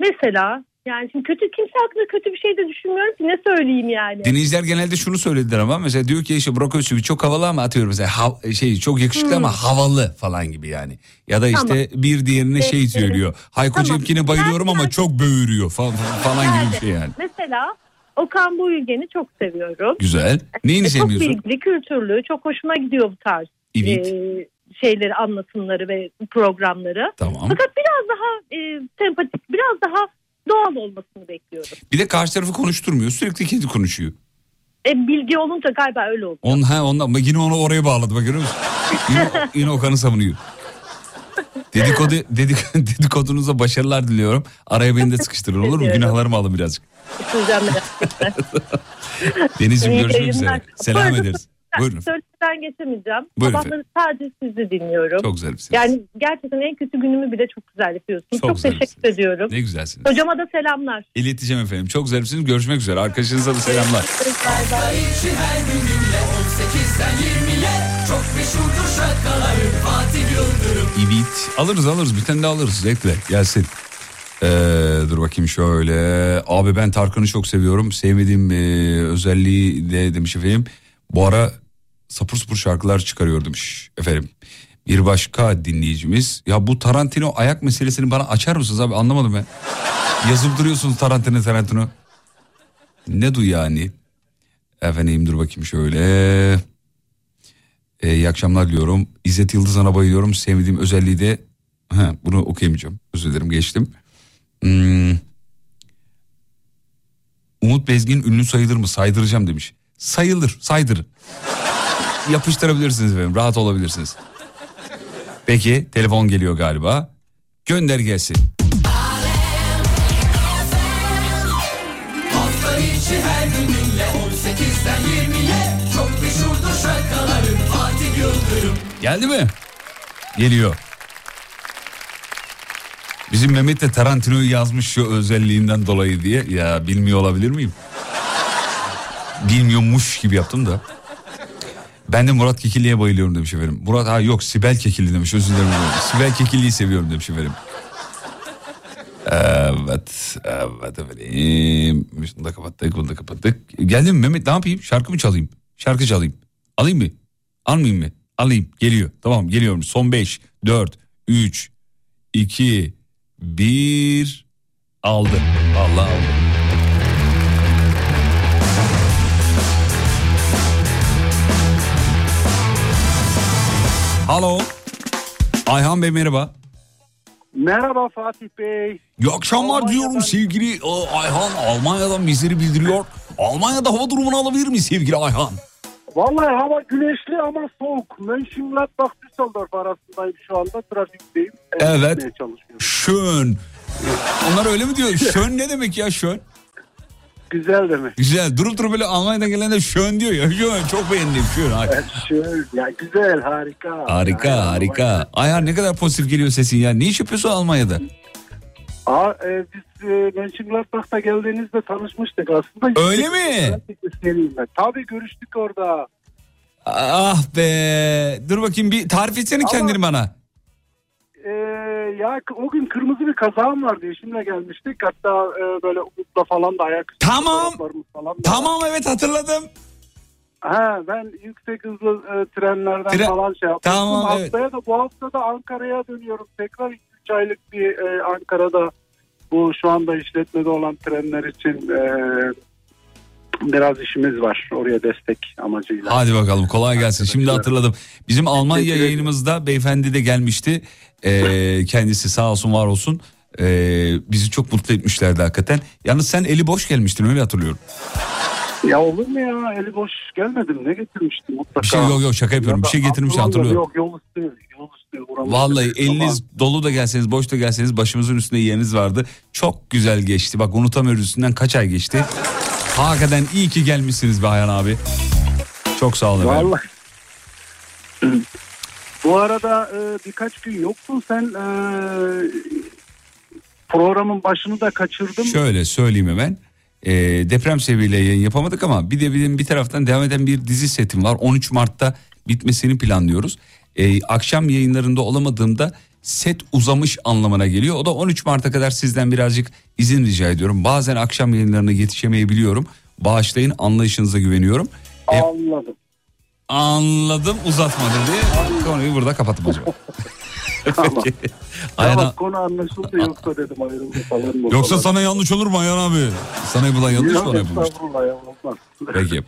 Speaker 13: Mesela yani şimdi kötü kimse hakkında kötü bir şey de düşünmüyorum ki ne söyleyeyim yani.
Speaker 3: Dinleyiciler genelde şunu söylediler ama mesela diyor ki işte Brock Özçivit çok havalı ama atıyorum mesela hav- şey çok yakışıklı ama havalı falan gibi yani. Ya da işte bir diğerine şey
Speaker 13: Evet,
Speaker 3: söylüyor. Hayko
Speaker 13: Tamam.
Speaker 3: Cepkin'e bayılıyorum ama çok böğürüyor falan, falan gibi bir şey yani.
Speaker 13: Mesela Okan Bayülgen'i çok seviyorum.
Speaker 3: Güzel. Neyini
Speaker 13: E, çok
Speaker 3: sevmiyorsun?
Speaker 13: bilgili, kültürlü, çok hoşuma gidiyor bu tarz
Speaker 3: Evet.
Speaker 13: e, şeyleri, anlatımları ve programları.
Speaker 3: Tamam.
Speaker 13: Fakat biraz daha e, sempatik, biraz daha doğal olmasını bekliyorum.
Speaker 3: Bir de karşı tarafı konuşturmuyor. Sürekli kendi konuşuyor.
Speaker 13: E, bilgi olunca galiba öyle oldu.
Speaker 3: On, ha, ondan, yine onu oraya bağladı bak görüyor musun? Yine, yine Okan'ı savunuyor. Dedikodu, dedik, dedikodunuza başarılar diliyorum. Araya beni de sıkıştırın olur mu? Günahlarımı alın birazcık. Deniz'ciğim görüşmek üzere. Selam ederiz. Buyurun.
Speaker 13: Söylemeden geçemeyeceğim.
Speaker 3: Buyurun
Speaker 13: Sabahları sadece sizi dinliyorum.
Speaker 3: Çok güzelsiniz.
Speaker 13: Yani gerçekten en kötü günümü bile çok güzel yapıyorsunuz.
Speaker 3: Çok
Speaker 13: Çok, teşekkür ediyorum.
Speaker 3: Ne güzelsiniz.
Speaker 13: Hocama da selamlar.
Speaker 3: İleteceğim efendim. Çok güzelsiniz. Görüşmek üzere. Arkadaşınıza da selamlar. Evet. Alırız alırız. Bir tane de alırız. Zevkle. Gelsin. Ee, dur bakayım şöyle. Abi ben Tarkan'ı çok seviyorum. Sevmediğim e, özelliği de demiş efendim. Bu ara sapır sapır şarkılar çıkarıyor demiş efendim. Bir başka dinleyicimiz. Ya bu Tarantino ayak meselesini bana açar mısınız abi anlamadım ben. Yazıp duruyorsunuz Tarantino Tarantino. Ne du yani? Efendim dur bakayım şöyle. Ee, iyi akşamlar diyorum. İzzet Yıldızan'a bayılıyorum. Sevmediğim özelliği de... Ha, bunu okuyamayacağım. Özür dilerim geçtim. Hmm. Umut Bezgin ünlü sayılır mı? Saydıracağım demiş. Sayılır, saydır. Yapıştırabilirsiniz efendim. Rahat olabilirsiniz. Peki telefon geliyor galiba. Gönder gelsin.
Speaker 5: Hafta içi her gününle 18'den 20'ye Çok meşhurdur şarkıların Fatih Yıldırım
Speaker 3: Geldi mi? Geliyor. Bizim Mehmet de Tarantino'yu yazmış şu özelliğinden dolayı diye. Ya bilmiyor olabilir miyim? Bilmiyormuş gibi yaptım da. Ben de Murat Kekilli'ye bayılıyorum demiş efendim. Murat ha yok Sibel Kekilli demiş özür dilerim. Sibel Kekilli'yi seviyorum demiş efendim. Evet, evet efendim. Bunu da kapattık, bunu da kapattık. Geldim Mehmet ne yapayım? Şarkı mı çalayım? Şarkı çalayım. Alayım mı? Almayayım mı? Alayım. Geliyor. Tamam geliyorum. Son 5, 4, 3, 2, 1. Aldı. Allah aldı. Alo. Ayhan Bey merhaba.
Speaker 14: Merhaba Fatih Bey.
Speaker 3: İyi akşamlar diyorum sevgili e, Ayhan. Almanya'dan bizleri bildiriyor. Almanya'da hava durumunu alabilir mi sevgili Ayhan?
Speaker 14: Vallahi hava güneşli ama soğuk. Mönchengladbach Düsseldorf arasındayım şu anda. Trafikteyim.
Speaker 3: Evet. Şön. Onlar öyle mi diyor? Şön ne demek ya şön?
Speaker 14: Güzel demek.
Speaker 3: Güzel. Durup durup böyle Almanya'dan gelenler şön diyor ya. Şön çok beğendim şön.
Speaker 14: Şöyle ya güzel harika.
Speaker 3: Harika
Speaker 14: Yani,
Speaker 3: harika. Ayhan ne kadar pozitif geliyor sesin ya. Ne iş yapıyorsun Almanya'da?
Speaker 14: Aa, e, biz e, Mönchengladbach'ta geldiğinizde tanışmıştık aslında.
Speaker 3: Öyle mi?
Speaker 14: Tabii görüştük orada.
Speaker 3: Ah be. Dur bakayım bir tarif etsene kendini bana.
Speaker 14: Ee, ya o gün kırmızı bir kazağım vardı. Eşimle gelmiştik. Hatta e, böyle umutla falan da ayak
Speaker 3: Tamam.
Speaker 14: falan da
Speaker 3: Tamam evet hatırladım.
Speaker 14: Ha ben yüksek hızlı e, trenlerden
Speaker 3: Tren-
Speaker 14: falan şey yaptım.
Speaker 3: Tamam,
Speaker 14: Haftaya da bu hafta da Ankara'ya dönüyorum. Tekrar 2-3 aylık bir e, Ankara'da bu şu anda işletmede olan trenler için e, biraz işimiz var. Oraya destek amacıyla.
Speaker 3: Hadi bakalım kolay gelsin. Şimdi hatırladım. Bizim Almanya yayınımızda beyefendi de gelmişti. Ee, kendisi sağ olsun var olsun. Ee, bizi çok mutlu etmişlerdi hakikaten. Yalnız sen eli boş gelmiştin öyle hatırlıyorum.
Speaker 14: Ya olur mu ya? Eli boş gelmedim. Ne getirmiştim mutlaka?
Speaker 3: Bir şey yok yok şaka yapıyorum. Bir şey getirmiş hatırlıyorum.
Speaker 14: Yok yol üstü. Yol üstü.
Speaker 3: Vallahi eliniz dolu da gelseniz boş da gelseniz başımızın üstünde yeriniz vardı. Çok güzel geçti. Bak unutamıyoruz üstünden kaç ay geçti. Hakikaten iyi ki gelmişsiniz be Ayhan abi. Çok sağ olun efendim.
Speaker 14: Vallahi. Bu arada e, birkaç gün yoktun sen e, programın başını da kaçırdım.
Speaker 3: Şöyle söyleyeyim hemen. Ee, deprem sebebiyle yayın yapamadık ama bir de benim bir taraftan devam eden bir dizi setim var. 13 Mart'ta bitmesini planlıyoruz. Ee, akşam yayınlarında olamadığımda set uzamış anlamına geliyor. O da 13 Mart'a kadar sizden birazcık izin rica ediyorum. Bazen akşam yayınlarına yetişemeyebiliyorum. Bağışlayın anlayışınıza güveniyorum. Ee,
Speaker 14: Anladım.
Speaker 3: Anladım uzatma dedi. Konuyu burada kapatıp acaba.
Speaker 14: Tamam.
Speaker 3: Ayhan
Speaker 14: Tamam konu anlaşıldı yoksa dedim ayrıldı falan mı?
Speaker 3: Yoksa
Speaker 14: falan.
Speaker 3: sana yanlış olur mu Ayhan abi? Sana yapılan yanlış bana yapılmış. Peki.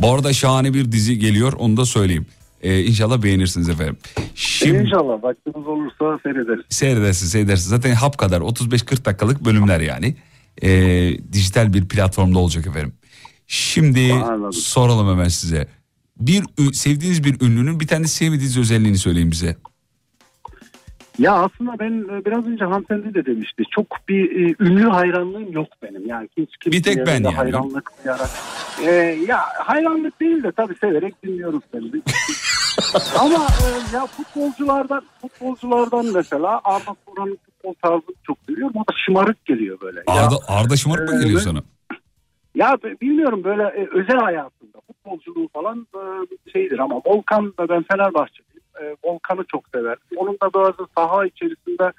Speaker 3: Bu arada şahane bir dizi geliyor onu da söyleyeyim. Ee, inşallah beğenirsiniz efendim. Şimdi
Speaker 14: İnşallah vaktimiz olursa seyrederiz.
Speaker 3: seyredersiniz seyredersiniz. Zaten hap kadar 35-40 dakikalık bölümler yani. Ee, dijital bir platformda olacak efendim. Şimdi
Speaker 14: Anladım.
Speaker 3: soralım hemen size. Bir sevdiğiniz bir ünlünün bir tane sevmediğiniz özelliğini söyleyin bize.
Speaker 14: Ya aslında ben e, biraz önce hanımefendi de demişti. Çok bir e, ünlü hayranlığım yok benim. Yani hiç
Speaker 3: Bir tek
Speaker 14: kimseye
Speaker 3: ben yani.
Speaker 14: Hayranlık duyarak. E, ya hayranlık değil de tabii severek dinliyoruz tabii. Ama e, ya futbolculardan futbolculardan mesela Arda Turan'ın futbol tarzını çok seviyorum. O da şımarık geliyor böyle. Ya,
Speaker 3: Arda, Arda Şımarık mı
Speaker 14: e,
Speaker 3: geliyor
Speaker 14: ben-
Speaker 3: sana?
Speaker 14: Ya bilmiyorum böyle e, özel hayatında futbolculuğu falan e, şeydir ama Volkan da ben Fenerbahçeliyim. E, Volkan'ı çok sever. Onun da bazı saha içerisinde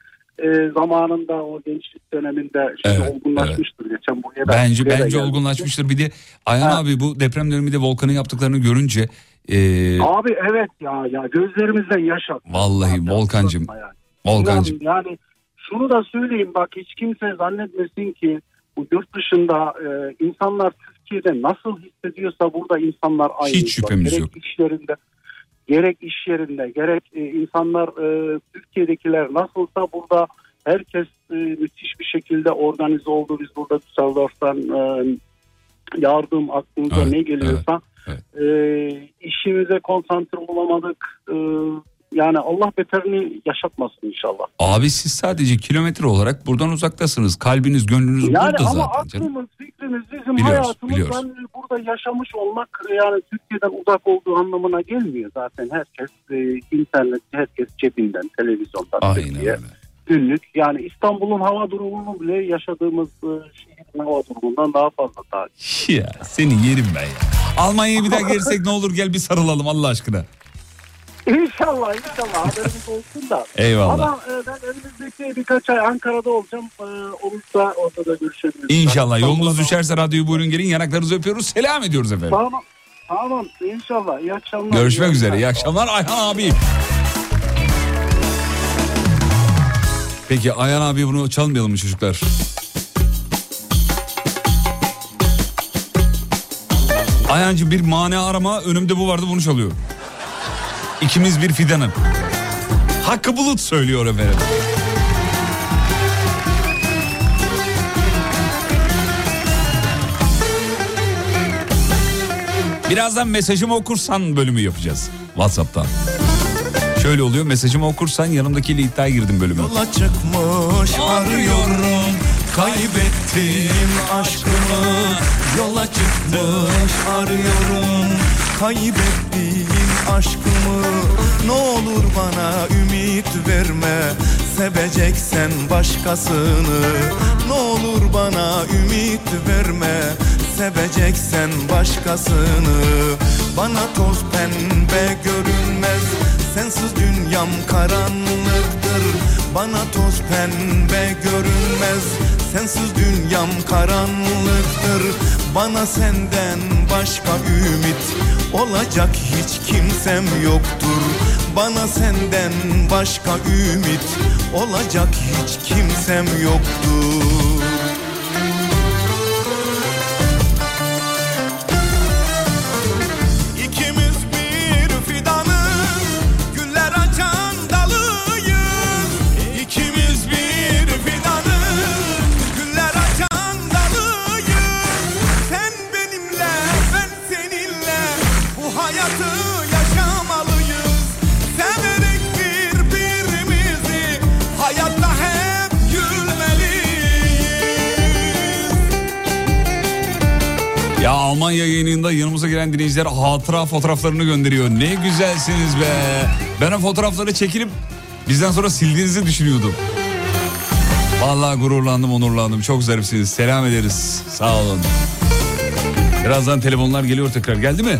Speaker 14: e, zamanında o gençlik döneminde şimdi
Speaker 3: Evet,
Speaker 14: olgunlaşmıştır geçen buraya.
Speaker 3: Bence
Speaker 14: buraya
Speaker 3: bence olgunlaşmıştır. Bir de Ayhan
Speaker 14: Ha.
Speaker 3: abi bu deprem döneminde Volkan'ın yaptıklarını görünce e,
Speaker 14: Abi evet ya ya gözlerimizden yaş aktı.
Speaker 3: vallahi Volkan'cım
Speaker 14: Yani.
Speaker 3: Volkan'cım
Speaker 14: Yani şunu da söyleyeyim bak hiç kimse zannetmesin ki bu yurt dışında e, insanlar Türkiye'de nasıl hissediyorsa burada insanlar aynı.
Speaker 3: Hiç şüphemiz
Speaker 14: gerek
Speaker 3: yok.
Speaker 14: iş yerinde gerek iş yerinde gerek e, insanlar e, Türkiye'dekiler nasılsa burada herkes e, müthiş bir şekilde organize oldu. Biz burada Düsseldorf'tan e, yardım aklımıza
Speaker 3: Evet,
Speaker 14: ne geliyorsa e, işimize konsantre olamadık. E, yani Allah beterini yaşatmasın inşallah.
Speaker 3: Abi siz sadece kilometre olarak buradan uzaktasınız. Kalbiniz, gönlünüz
Speaker 14: Yani
Speaker 3: burada
Speaker 14: ama
Speaker 3: zaten canım.
Speaker 14: aklımız, fikrimiz, bizim
Speaker 3: Biliyoruz,
Speaker 14: hayatımız
Speaker 3: biliyoruz.
Speaker 14: ben burada yaşamış olmak yani Türkiye'den uzak olduğu anlamına gelmiyor zaten. Herkes e, internet, herkes cebinden, televizyondan,
Speaker 3: Aynen
Speaker 14: Türkiye,
Speaker 3: öyle.
Speaker 14: günlük. Yani İstanbul'un hava durumunu bile yaşadığımız e, şehrin hava durumundan daha fazla takip.
Speaker 3: Ya seni yerim ben ya. Almanya'ya bir daha gelirsek ne olur gel bir sarılalım Allah aşkına.
Speaker 14: İnşallah inşallah haberimiz olsun da.
Speaker 3: Eyvallah.
Speaker 14: Ama e, ben önümüzdeki birkaç ay Ankara'da olacağım. E, olursa orada da görüşebiliriz.
Speaker 3: İnşallah yolunuz düşerse radyoyu buyurun gelin yanaklarınızı öpüyoruz. Selam ediyoruz efendim.
Speaker 14: Tamam. Tamam inşallah. İyi akşamlar.
Speaker 3: Görüşmek
Speaker 14: İyi
Speaker 3: üzere. İyi akşamlar Ayhan abi. Peki Ayhan abi bunu çalmayalım mı çocuklar? Ayhancığım bir mani arama önümde bu vardı bunu çalıyor. İkimiz bir fidanım. Hakkı Bulut söylüyor efendim. Birazdan mesajımı okursan bölümü yapacağız WhatsApp'tan. Şöyle oluyor mesajımı okursan yanımdakiyle iddiaya girdim bölümü.
Speaker 5: Yola çıkmış arıyorum Kaybettim aşkımı Yola çıkmış arıyorum Kaybettim aşkımı Ne olur bana ümit verme. Seveceksen başkasını Ne olur bana ümit verme. Seveceksen başkasını Bana toz pembe görünmez. Sensiz dünyam karanlıktır Bana toz pembe görünmez. Sensiz dünyam karanlıktır. Bana senden başka ümit Olacak hiç kimsem yoktur. Bana senden başka ümit Olacak hiç kimsem yoktur
Speaker 3: Almanya yayınında yanımıza gelen dinleyiciler hatıra fotoğraflarını gönderiyor. Ne güzelsiniz be. Ben o fotoğrafları çekilip bizden sonra sildiğinizi düşünüyordum. Vallahi gururlandım, onurlandım. Çok zarifsiniz. Selam ederiz. Sağ olun. Birazdan telefonlar geliyor tekrar. Geldi mi?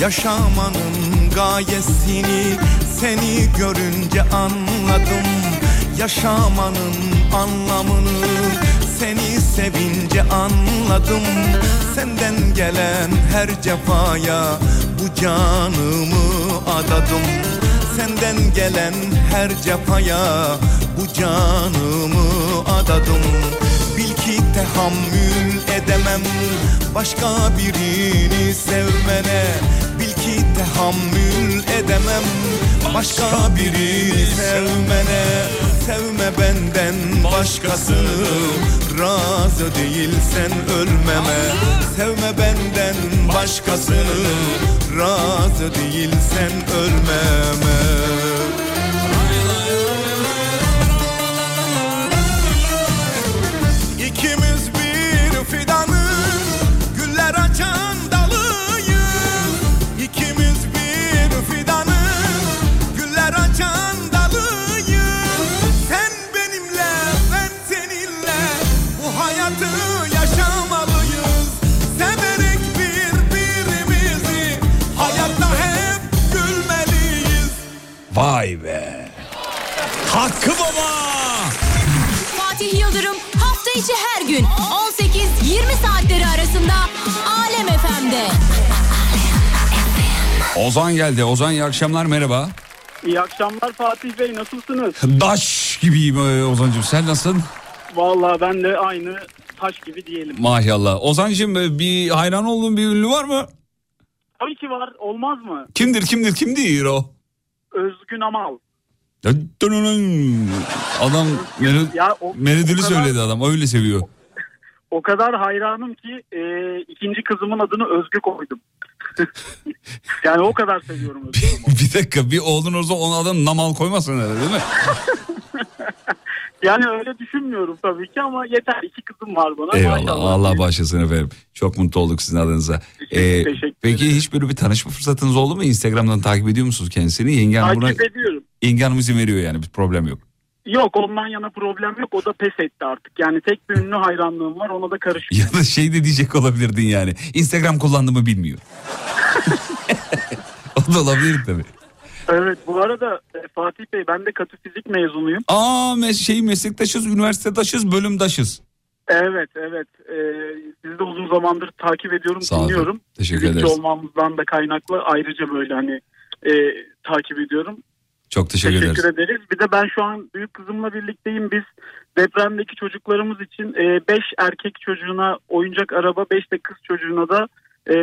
Speaker 5: Yaşamanın gayesini seni görünce anladım Yaşamanın anlamını seni sevince anladım. Senden gelen her cefaya bu canımı adadım. Senden gelen her cefaya bu canımı adadım. Bil ki tahammül edemem başka birini sevmene tahammül edemem. Başka birini sevmene Sevme benden başkasını razı değilsen ölmeme Sevme benden başkasını razı değilsen ölmeme
Speaker 15: gün 18-20 saatleri arasında Alem FM'de.
Speaker 3: Ozan geldi. Ozan iyi akşamlar merhaba.
Speaker 16: İyi akşamlar Fatih Bey nasılsınız?
Speaker 3: Daş gibiyim e, Ozancığım sen nasılsın?
Speaker 16: Vallahi ben de aynı taş gibi diyelim.
Speaker 3: Maşallah. Ozancığım e, bir hayran olduğun bir ünlü var mı?
Speaker 16: Tabii ki var olmaz mı?
Speaker 3: Kimdir kimdir kimdir o?
Speaker 16: Özgün Amal.
Speaker 3: Adam melod-
Speaker 16: Ya o-
Speaker 3: melodili
Speaker 16: o kadar-
Speaker 3: söyledi adam öyle seviyor.
Speaker 16: O kadar hayranım ki e, ikinci kızımın adını Özgü koydum. yani o kadar seviyorum Özgü Amal'ı.
Speaker 3: bir dakika bir oğlun olsa onun adını Namal koymasın herhalde değil mi?
Speaker 16: Yani öyle düşünmüyorum tabii ki ama yeter iki kızım var bana.
Speaker 3: Eyvallah
Speaker 16: Maşallah.
Speaker 3: Allah bağışlasın efendim. Çok mutlu olduk sizin adınıza. Ee,
Speaker 16: teşekkür
Speaker 3: peki hiç böyle bir tanışma fırsatınız oldu mu? Instagram'dan takip ediyor musunuz kendisini? Yenge Hanım, buna,
Speaker 16: Takip ediyorum.
Speaker 3: Yenge Hanım izin veriyor yani bir problem yok.
Speaker 16: Yok ondan yana problem yok o da pes etti artık. Yani tek bir ünlü hayranlığım var ona da karışmıyor.
Speaker 3: Ya da şey de diyecek olabilirdin yani. Instagram kullandığımı bilmiyor. o da olabilir tabii.
Speaker 16: Evet bu arada e, Fatih Bey ben de katı fizik mezunuyum.
Speaker 3: Aa mes şey meslektaşız, üniversitedaşız, bölümdaşız.
Speaker 16: Evet evet e, sizi de uzun zamandır takip ediyorum
Speaker 3: Sağ olun.
Speaker 16: dinliyorum.
Speaker 3: Teşekkür
Speaker 16: Fizikçi
Speaker 3: ederiz.
Speaker 16: olmamızdan da kaynaklı ayrıca böyle hani e, takip ediyorum.
Speaker 3: Çok teşekkür, ederiz.
Speaker 16: Teşekkür ederiz. Bir de ben şu an büyük kızımla birlikteyim. Biz depremdeki çocuklarımız için 5 erkek çocuğuna oyuncak araba 5 de kız çocuğuna da e,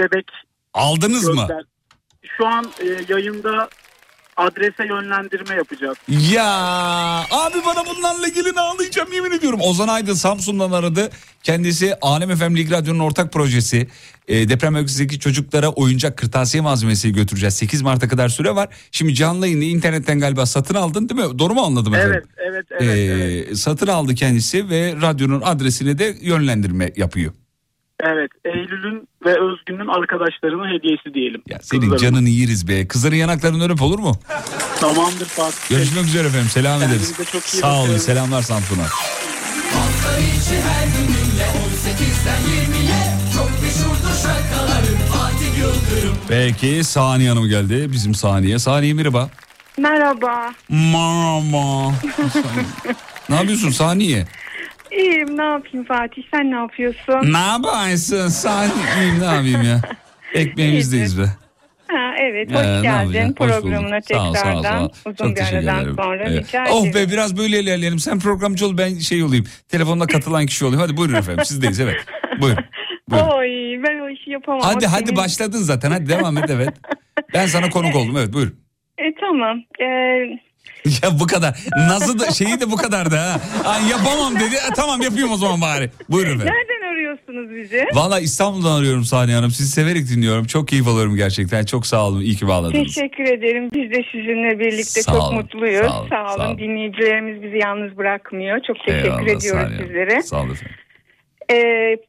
Speaker 16: bebek
Speaker 3: Aldınız mı?
Speaker 16: gönder- Şu an e, yayında adrese yönlendirme yapacağız.
Speaker 3: Ya abi bana bunlarla ilgili ağlayacağım yemin ediyorum. Ozan Aydın Samsun'dan aradı. Kendisi Alem FM Lig Radyo'nun ortak projesi. E, deprem bölgesindeki çocuklara oyuncak kırtasiye malzemesi götüreceğiz. 8 Mart'a kadar süre var. Şimdi canlı yayını internetten galiba satın aldın değil mi? Doğru mu anladım efendim?
Speaker 16: Evet evet evet.
Speaker 3: Ee,
Speaker 16: evet.
Speaker 3: Satın aldı kendisi ve radyonun adresine de yönlendirme yapıyor.
Speaker 16: Evet, Eylül'ün ve Özgün'ün arkadaşlarının hediyesi diyelim.
Speaker 3: Ya senin
Speaker 16: Kızlarına.
Speaker 3: canını yeriz be. Kızların yanaklarını öpüp olur mu?
Speaker 16: Tamamdır Fatih. Bey.
Speaker 3: Görüşmek üzere efendim. Selam ederiz.
Speaker 16: Kendinize çok iyi
Speaker 3: Sağ olun. Selamlar Samsun'a.
Speaker 6: Hafta içi her gününle 18'den 20'ye Çok meşhurdur şarkıların Fatih Yıldırım
Speaker 3: Peki Saniye Hanım geldi. Bizim Saniye. Saniye merhaba.
Speaker 17: Merhaba.
Speaker 3: Merhaba. ne yapıyorsun Saniye?
Speaker 17: İyiyim ne yapayım Fatih sen ne yapıyorsun?
Speaker 3: Ne yapıyorsun Saniye? Ne yapayım ya? Ekmeğimizdeyiz be.
Speaker 17: Ha, evet
Speaker 3: Ee,
Speaker 17: hoş
Speaker 3: ne
Speaker 17: geldin?
Speaker 3: Hoş
Speaker 17: programına
Speaker 3: ol,
Speaker 17: tekrardan.
Speaker 3: sağ ol, sağ ol.
Speaker 17: Uzun bir aradan sonra
Speaker 3: Evet.
Speaker 17: rica
Speaker 3: Oh
Speaker 17: ederim.
Speaker 3: be biraz böyle ilerleyelim. Sen programcı ol ben şey olayım. Telefonda katılan kişi olayım. Hadi buyurun efendim sizdeyiz evet. Buyurun. buyurun.
Speaker 17: Oy ben o işi yapamam.
Speaker 3: Hadi hadi
Speaker 17: senin-
Speaker 3: başladın zaten hadi devam et evet. Ben sana konuk oldum evet buyur.
Speaker 17: E, tamam. E,
Speaker 3: Ya bu kadar. Nazı da şeyi de bu kadardı ha. Ay, yapamam dedi. E, tamam yapayım o zaman bari. Buyurun efendim.
Speaker 17: nereden arıyorsunuz bizi?
Speaker 3: Valla İstanbul'dan arıyorum Saniye Hanım. Sizi severek dinliyorum. Çok keyif alıyorum gerçekten. Çok sağ olun. İyi ki bağladınız.
Speaker 17: Teşekkür ederim. Biz de sizinle birlikte
Speaker 3: Sağ
Speaker 17: çok
Speaker 3: olun,
Speaker 17: mutluyuz.
Speaker 3: sağ olun,
Speaker 17: Sağ olun.
Speaker 3: sağ olun.
Speaker 17: Dinleyicilerimiz bizi yalnız bırakmıyor. Çok teşekkür
Speaker 3: Eyvallah,
Speaker 17: ediyoruz
Speaker 3: Saniye Hanım.
Speaker 17: sizlere.
Speaker 3: Sağ olun efendim.
Speaker 17: E,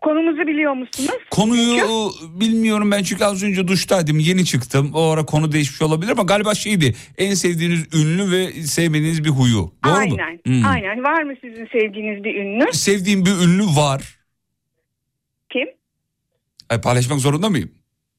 Speaker 17: konumuzu biliyor musunuz?
Speaker 3: Konuyu bilmiyorum ben çünkü az önce duştaydım yeni çıktım. O ara konu değişmiş olabilir ama galiba şeydi en sevdiğiniz ünlü ve sevmediğiniz bir huyu. Doğru mu?
Speaker 17: Aynen.
Speaker 3: Hmm.
Speaker 17: Aynen. Var mı sizin sevdiğiniz bir ünlü?
Speaker 3: Sevdiğim bir ünlü var.
Speaker 17: Kim?
Speaker 3: Ay, paylaşmak zorunda mıyım?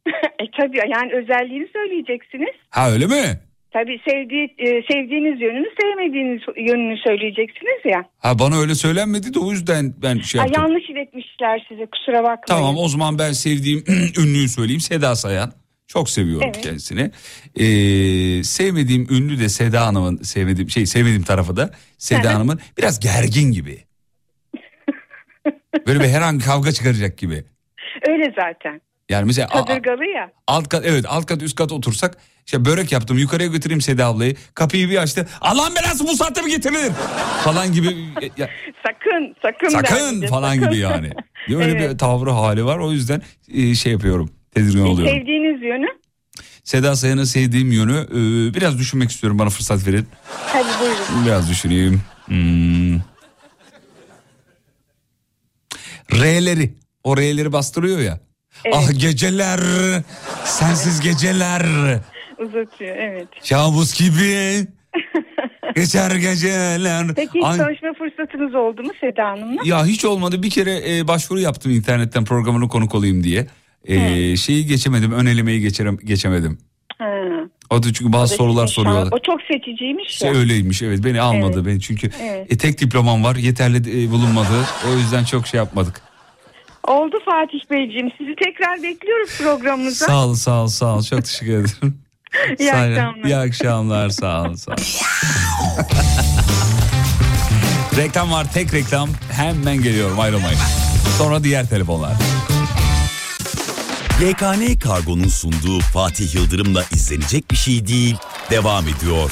Speaker 17: E tabii yani özelliğini söyleyeceksiniz.
Speaker 3: Ha öyle mi?
Speaker 17: Tabii sevdiği, e, sevdiğiniz yönünü sevmediğiniz yönünü söyleyeceksiniz ya.
Speaker 3: Ha bana öyle söylenmedi de o yüzden ben şey
Speaker 17: Ha,
Speaker 3: yaptım.
Speaker 17: yanlış iletmişler size kusura bakmayın.
Speaker 3: Tamam o zaman ben sevdiğim ünlüyü söyleyeyim Seda Sayan. Çok seviyorum
Speaker 17: Evet.
Speaker 3: kendisini. Ee, sevmediğim ünlü de Seda Hanım'ın sevmediğim şey sevmediğim tarafı da Seda Hanım'ın biraz gergin gibi. Böyle bir her an kavga çıkaracak gibi.
Speaker 17: Öyle zaten.
Speaker 3: Yani mesela
Speaker 17: Kadırgalı ya.
Speaker 3: alt kat evet alt kat üst kat otursak işte börek yaptım yukarıya götüreyim Seda ablayı. Kapıyı bir açtı. Allah'ın belası bu saatte mi getirilir? falan gibi ya,
Speaker 17: Sakın sakın.
Speaker 3: sakın
Speaker 17: bence,
Speaker 3: falan
Speaker 17: sakın.
Speaker 3: gibi yani. Öyle
Speaker 17: Evet.
Speaker 3: bir tavrı hali var o yüzden e, şey yapıyorum. Tedirgin
Speaker 17: E,
Speaker 3: oluyorum.
Speaker 17: Sevdiğiniz yönü?
Speaker 3: Seda Sayan'ı sevdiğim yönü e, biraz düşünmek istiyorum bana fırsat verin.
Speaker 17: Hadi buyurun.
Speaker 3: Biraz düşüneyim. Hmm. R'leri o R'leri bastırıyor ya.
Speaker 17: Evet.
Speaker 3: Ah geceler sensiz geceler
Speaker 17: Uzatıyor evet.
Speaker 3: kabus gibi geçer geceler.
Speaker 17: Peki hiç
Speaker 3: Ay-
Speaker 17: tanışma fırsatınız oldu mu Seda Hanım'la?
Speaker 3: Ya hiç olmadı bir kere e, başvuru yaptım internetten programına konuk olayım diye. E, şeyi geçemedim ön elemeyi geçerem, geçemedim. O da çünkü bazı
Speaker 17: O da
Speaker 3: sorular soruyorlar.
Speaker 17: O çok seçiciymiş
Speaker 3: İşte
Speaker 17: ya.
Speaker 3: öyleymiş evet beni almadı
Speaker 17: Evet.
Speaker 3: beni çünkü
Speaker 17: Evet.
Speaker 3: e, tek diplomam var yeterli e, bulunmadı o yüzden çok şey yapmadık.
Speaker 17: Oldu Fatih Beyciğim. Sizi tekrar bekliyoruz programımıza.
Speaker 3: Sağ ol sağ ol sağ ol çok teşekkür ederim.
Speaker 17: İyi akşamlar.
Speaker 3: İyi akşamlar sağ ol sağ ol. reklam var tek reklam hemen geliyorum ayrılmayın. Sonra diğer telefonlar.
Speaker 1: YKN Kargo'nun sunduğu Fatih Yıldırım'la izlenecek bir şey değil devam ediyor.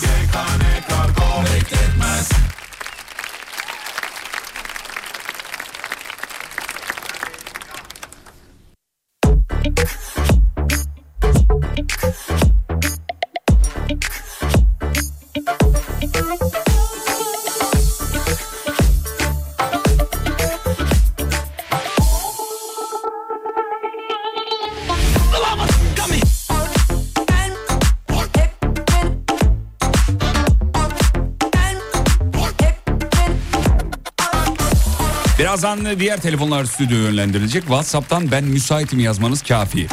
Speaker 3: Birazdan diğer telefonlar stüdyo yönlendirilecek. WhatsApp'tan ben müsaitim yazmanız kafi.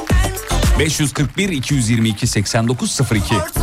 Speaker 3: 541 222 8902.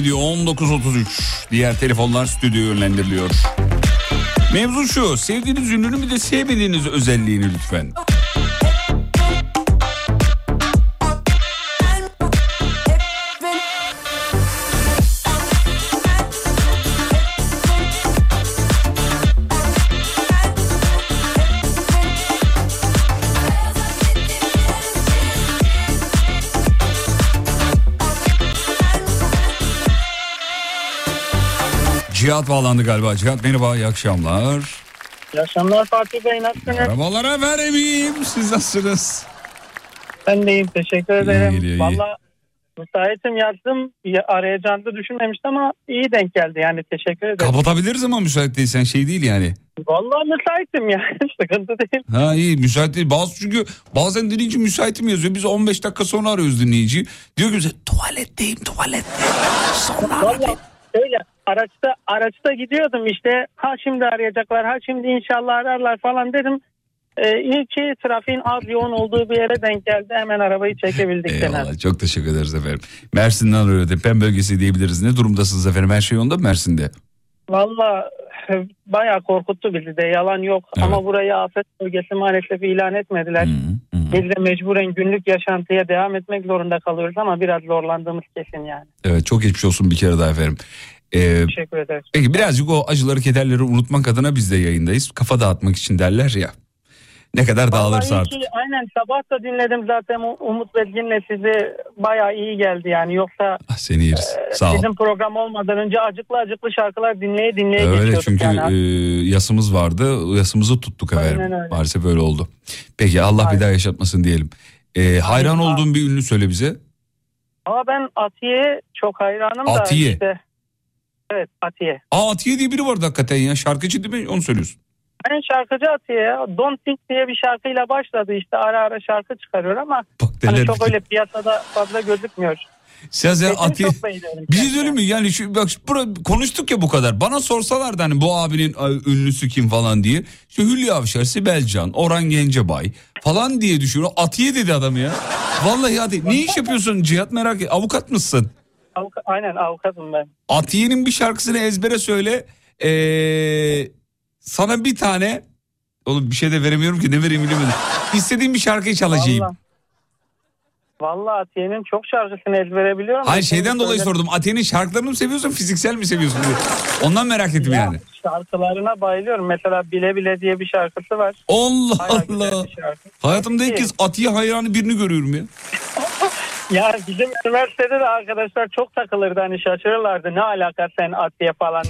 Speaker 3: ediyor 19.33. Diğer telefonlar stüdyoya yönlendiriliyor. Mevzu şu sevdiğiniz ünlünün bir de sevmediğiniz özelliğini lütfen. Cihat bağlandı galiba. Cihat merhaba iyi akşamlar.
Speaker 18: İyi akşamlar Fatih Bey nasılsınız?
Speaker 3: Merhabalar efendim iyiyim. Siz nasılsınız?
Speaker 18: Ben de iyiyim teşekkür ederim.
Speaker 3: geliyor, iyi.
Speaker 18: Valla müsaitim yazdım. Ya- Arayacağını da düşünmemiştim ama iyi denk geldi yani teşekkür ederim.
Speaker 3: Kapatabiliriz ama müsait değilsen şey değil yani.
Speaker 18: Valla müsaitim yani sıkıntı değil.
Speaker 3: Ha iyi müsait değil. Bazı çünkü bazen dinleyici müsaitim yazıyor. Biz 15 dakika sonra arıyoruz dinleyiciyi. Diyor ki bize tuvaletteyim tuvalette.
Speaker 18: Valla öyle araçta araçta gidiyordum işte ha şimdi arayacaklar ha şimdi inşallah ararlar falan dedim. Ee, iyi ki trafiğin az yoğun olduğu bir yere denk geldi hemen arabayı çekebildik.
Speaker 3: Eyvallah çok teşekkür ederiz efendim. Mersin'den arıyor. Deprem bölgesi diyebiliriz. Ne durumdasınız efendim? Her şey yolunda mı Mersin'de?
Speaker 18: Valla e, bayağı korkuttu bizi de yalan yok ama burayı afet bölgesi maalesef ilan etmediler. Biz de mecburen günlük yaşantıya devam etmek zorunda kalıyoruz ama biraz zorlandığımız kesin yani.
Speaker 3: Evet çok geçmiş olsun bir kere daha efendim. Ee,
Speaker 18: Teşekkür ederiz.
Speaker 3: peki birazcık o acıları kederleri unutmak adına biz de yayındayız. Kafa dağıtmak için derler ya. Ne kadar dağılırsa
Speaker 18: Vallahi
Speaker 3: artık.
Speaker 18: iyi ki- aynen sabah da dinledim zaten Umut Bezgin'le sizi bayağı iyi geldi yani yoksa
Speaker 3: Ah, Seni yeriz. Sağ ol.
Speaker 18: bizim program olmadan önce acıklı acıklı şarkılar dinleye dinleye
Speaker 3: Öyle
Speaker 18: geçiyorduk
Speaker 3: çünkü
Speaker 18: yani.
Speaker 3: e, yasımız vardı. Yasımızı tuttuk efendim.
Speaker 18: Aynen öyle.
Speaker 3: Maalesef öyle oldu. Peki Allah bir daha yaşatmasın diyelim. E, hayran olduğun bir ünlü söyle bize.
Speaker 18: Ama ben Atiye'ye çok hayranım da
Speaker 3: Atiye.
Speaker 18: işte. Evet Atiye.
Speaker 3: Aa Atiye diye biri vardı hakikaten ya. Şarkıcı değil mi? Onu söylüyorsun.
Speaker 18: Ben şarkıcı Atiye ya. Don't Think diye bir şarkıyla başladı işte ara ara şarkı çıkarıyor ama hani
Speaker 3: derler
Speaker 18: çok öyle piyasada fazla gözükmüyor.
Speaker 3: Sen sen Atiye... Bir şey söyleyeyim mi? Yani şu, bak bura- konuştuk ya bu kadar. Bana sorsalardı hani bu abinin ünlüsü kim falan diye. İşte Hülya Avşar, Sibel Can, Orhan Gencebay falan diye düşünüyor. Atiye dedi adam ya. Vallahi hadi. Ne iş yapıyorsun Cihat merak et. Avukat mısın?
Speaker 18: Avuka- aynen avukatım ben.
Speaker 3: Atiye'nin bir şarkısını ezbere söyle. Ee, sana bir tane Oğlum bir şey de veremiyorum ki ne vereyim bilemedim. İstediğim bir şarkıyı çalacağım.
Speaker 18: Vallahi. Vallahi Atiye'nin çok şarkısını ezbere biliyorum.
Speaker 3: Hayır şeyden dolayı
Speaker 18: söyle-
Speaker 3: sordum. Atiye'nin şarkılarını mı seviyorsun fiziksel mi seviyorsun diye. Ondan merak ettim yani.
Speaker 18: Şarkılarına bayılıyorum. Mesela Bile Bile diye bir şarkısı var.
Speaker 3: Allah
Speaker 18: Bayağı
Speaker 3: Allah.
Speaker 18: şarkı.
Speaker 3: Hayatımda ilk kez Atiye hayranı birini görüyorum ya.
Speaker 18: Ya bizim üniversitede de arkadaşlar çok takılırdı hani şaşırırlardı ne alaka sen Atiye falan.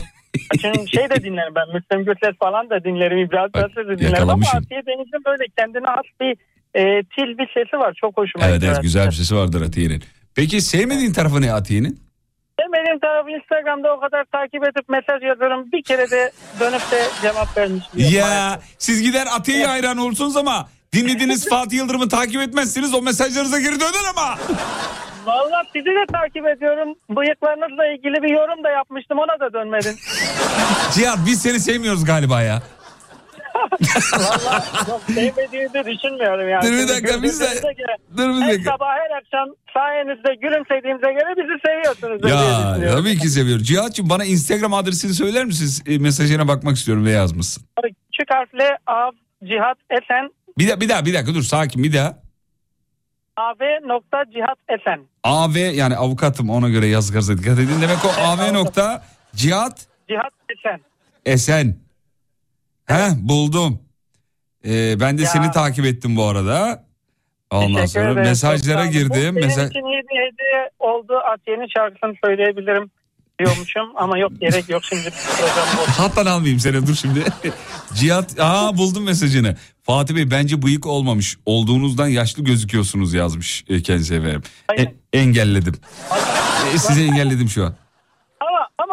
Speaker 18: Çünkü şey de dinlerim ben Müslüm Gürses falan da dinlerim İbrahim Tatlıses de dinlerim ama. Atiye Deniz'in böyle kendine has bir e, til bir sesi var çok hoşuma
Speaker 3: Evet
Speaker 18: gidiyor.
Speaker 3: evet güzel bir sesi vardır Atiye'nin. Peki sevmediğin tarafı ne Atiye'nin?
Speaker 18: Benim tarafı Instagram'da o kadar takip edip mesaj yazıyorum bir kere de dönüp de cevap vermiş.
Speaker 3: Ya siz gider Atiye'ye hayran olursunuz ama dinlediğiniz Fatih Yıldırım'ı takip etmezsiniz o mesajlarınıza geri döner ama.
Speaker 18: Valla sizi de takip ediyorum. Bıyıklarınızla ilgili bir yorum da yapmıştım ona da dönmedin.
Speaker 3: Cihat biz seni sevmiyoruz galiba ya.
Speaker 18: Valla çok sevmediğinizi düşünmüyorum yani.
Speaker 3: Dur bir dakika, biz de- dur bir
Speaker 18: Her
Speaker 3: dakika.
Speaker 18: sabah her akşam sayenizde gülümsediğimize göre bizi seviyorsunuz.
Speaker 3: Ya tabii ki seviyorum. Cihat'cığım bana Instagram adresini söyler misiniz? E, mesajına bakmak istiyorum ne yazmışsın.
Speaker 18: Küçük harfle Av Cihat Esen
Speaker 3: Bir, daha bir daha bir dakika dur sakin bir daha.
Speaker 18: AV nokta Cihat Esen.
Speaker 3: AV yani avukatım ona göre yaz gaza dikkat edin. Demek o AV nokta Cihat
Speaker 18: Cihat Esen.
Speaker 3: Esen. He buldum. Ee, ben de
Speaker 18: Ya.
Speaker 3: seni takip ettim bu arada. Ondan
Speaker 18: Teşekkür
Speaker 3: sonra
Speaker 18: ederim. Çok
Speaker 3: mesajlara.
Speaker 18: Bu
Speaker 3: girdim.
Speaker 18: Benim
Speaker 3: Mesaj...
Speaker 18: için iyi bir hediye oldu. Atiye'nin şarkısını söyleyebilirim diyormuşum ama yok gerek yok şimdi program bu.
Speaker 3: Hattan almayayım seni dur şimdi. Cihat aa buldum mesajını. Fatih Bey bence bıyık olmamış. Olduğunuzdan yaşlı gözüküyorsunuz yazmış e, kendisi efendim. E- engelledim. E, size engelledim şu an.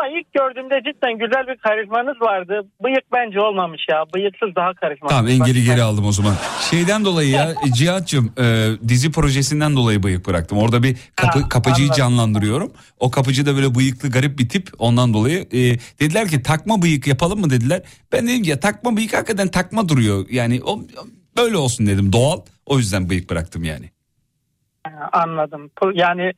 Speaker 18: Ama ilk gördüğümde cidden güzel bir karizmanız vardı. Bıyık bence olmamış ya. Bıyıksız daha karizmatik.
Speaker 3: Tamam engeli geri aldım o zaman. Şeyden dolayı ya Cihat'cığım e, dizi projesinden dolayı bıyık bıraktım. Orada bir kapı, kapıcıyı
Speaker 18: anladım.
Speaker 3: canlandırıyorum. O kapıcı da böyle bıyıklı garip bir tip ondan dolayı. e, dediler ki takma bıyık yapalım mı dediler. Ben dedim ki ya takma bıyık hakikaten takma duruyor. Yani o böyle olsun dedim doğal. O yüzden bıyık bıraktım yani.
Speaker 18: Ha, Anladım. Yani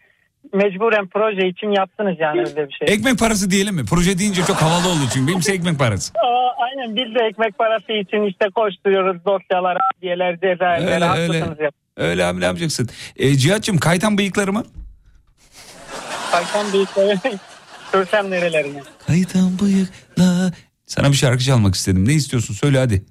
Speaker 18: mecburen proje için yaptınız yani öyle bir şey.
Speaker 3: Ekmek parası diyelim mi? Proje deyince çok havalı oldu çünkü benimse ekmek parası.
Speaker 18: Aa, aynen biz de ekmek parası için işte koşturuyoruz dosyalar, adliyeler, cezaevleri.
Speaker 3: Öyle öyle.
Speaker 18: ya.
Speaker 3: Öyle abi ne yapacaksın? E, Cihat'cığım kaytan bıyıkları mı?
Speaker 18: Kaytan bıyıkları görsem nerelerine.
Speaker 3: Kaytan bıyıkla. Sana bir şarkı çalmak istedim. Ne istiyorsun? Söyle hadi.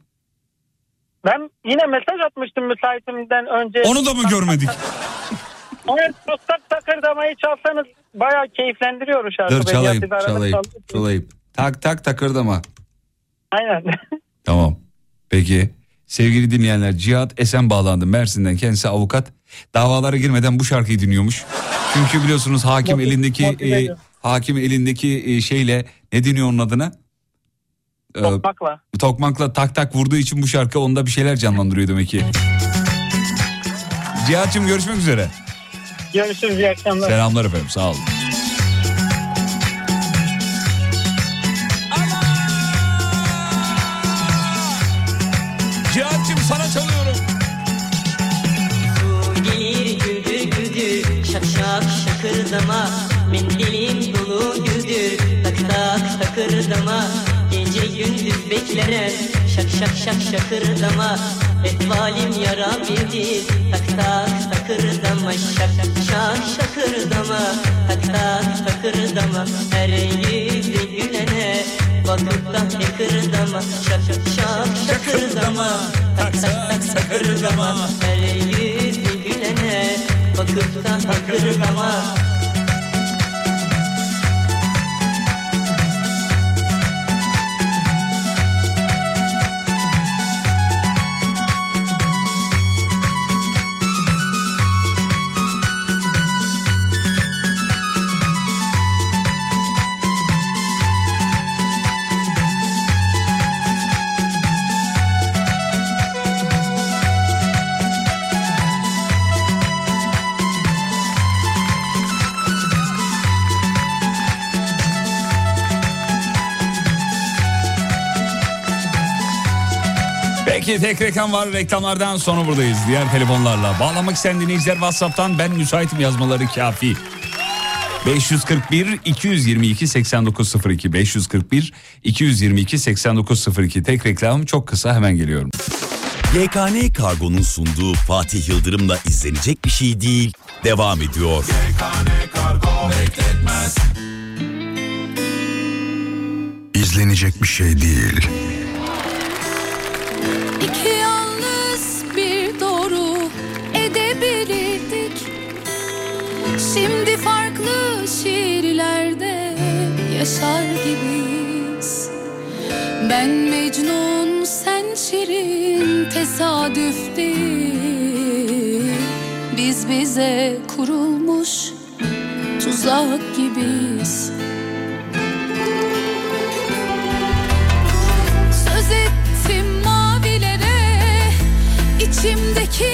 Speaker 18: Ben yine mesaj atmıştım müsaitimden önce.
Speaker 3: Onu da mı görmedik?
Speaker 18: Evet tak tak takırdamayı çalsanız bayağı keyiflendiriyor o şarkı.
Speaker 3: Dur çalayım, çalayım,
Speaker 18: çal-
Speaker 3: çalayım. Tak tak takırdama.
Speaker 18: Aynen.
Speaker 3: Tamam. Peki. Sevgili dinleyenler Cihat Esen bağlandı Mersin'den kendisi avukat. Davalara girmeden bu şarkıyı dinliyormuş. Çünkü biliyorsunuz hakim
Speaker 18: Motiv-
Speaker 3: elindeki
Speaker 18: motive
Speaker 3: e, hakim elindeki e, şeyle ne deniyor onun adına? Ee,
Speaker 18: Tokmakla.
Speaker 3: tokmakla tak tak vurduğu için bu şarkı onda bir şeyler canlandırıyor demek ki. Cihat'cığım görüşmek üzere.
Speaker 18: Görüşürüz iyi akşamlar.
Speaker 3: Selamlar efendim sağ olun. Cihat'cığım sana çalıyorum.
Speaker 19: Gelir güldür güldür şak şak şakırdama Mendilim dolu güldür tak tak takırdama gündüz beklerim şak şak şak şakırdama. Etvalim yara bildi tak tak takırdama. Şak şak şakırdama tak tak takırdama. Her yüzü gülene bakıp da takırdama Şak şak şakırdama tak tak tak takırdama. Her yüzü gülene bakıp da takırdama
Speaker 3: Peki tek reklam var reklamlardan sonra buradayız diğer telefonlarla. Bağlamak isteyen dinleyiciler Whatsapp'tan ben müsaitim yazmaları kafi. 541 222 8902 541 222 8902 tek reklam çok kısa hemen geliyorum.
Speaker 1: YKN Kargo'nun sunduğu Fatih Yıldırım'la izlenecek bir şey değil devam ediyor.
Speaker 20: İzlenecek bir şey değil.
Speaker 21: İki yanlış bir doğru edebilirdik. Şimdi farklı şiirlerde yaşar gibiyiz. Ben Mecnun sen Şirin tesadüf değil Biz bize kurulmuş tuzak gibiyiz içimdeki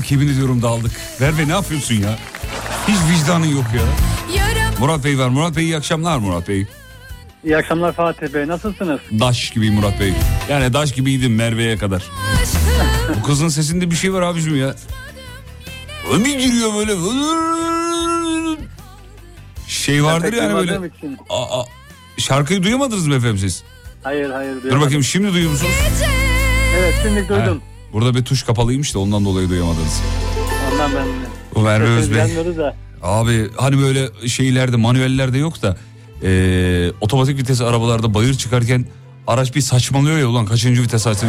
Speaker 3: Dağıldık yemin ediyorum dağıldık. Merve ne yapıyorsun ya? Hiç vicdanın yok ya. Murat Bey var. Murat Bey iyi akşamlar Murat Bey.
Speaker 22: İyi akşamlar Fatih Bey. Nasılsınız?
Speaker 3: Daş gibi Murat Bey. Yani daş gibiydim Merve'ye kadar. Bu kızın sesinde bir şey var abicim ya. Bir giriyor böyle. Şey vardır yani böyle. Aa, şarkıyı duyamadınız mı efendim siz?
Speaker 22: Hayır hayır.
Speaker 3: Dur
Speaker 22: duyamadım.
Speaker 3: bakayım şimdi duyuyor musunuz?
Speaker 22: Evet şimdi duydum.
Speaker 3: Burada bir tuş kapalıymış da ondan dolayı duyamadınız.
Speaker 22: Ondan ben
Speaker 3: Bu Merve
Speaker 22: Sesiniz
Speaker 3: Özbey. Abi hani böyle şeylerde manuellerde yok da eee, otomatik vites arabalarda bayır çıkarken araç bir saçmalıyor ya ulan kaçıncı vites açtın.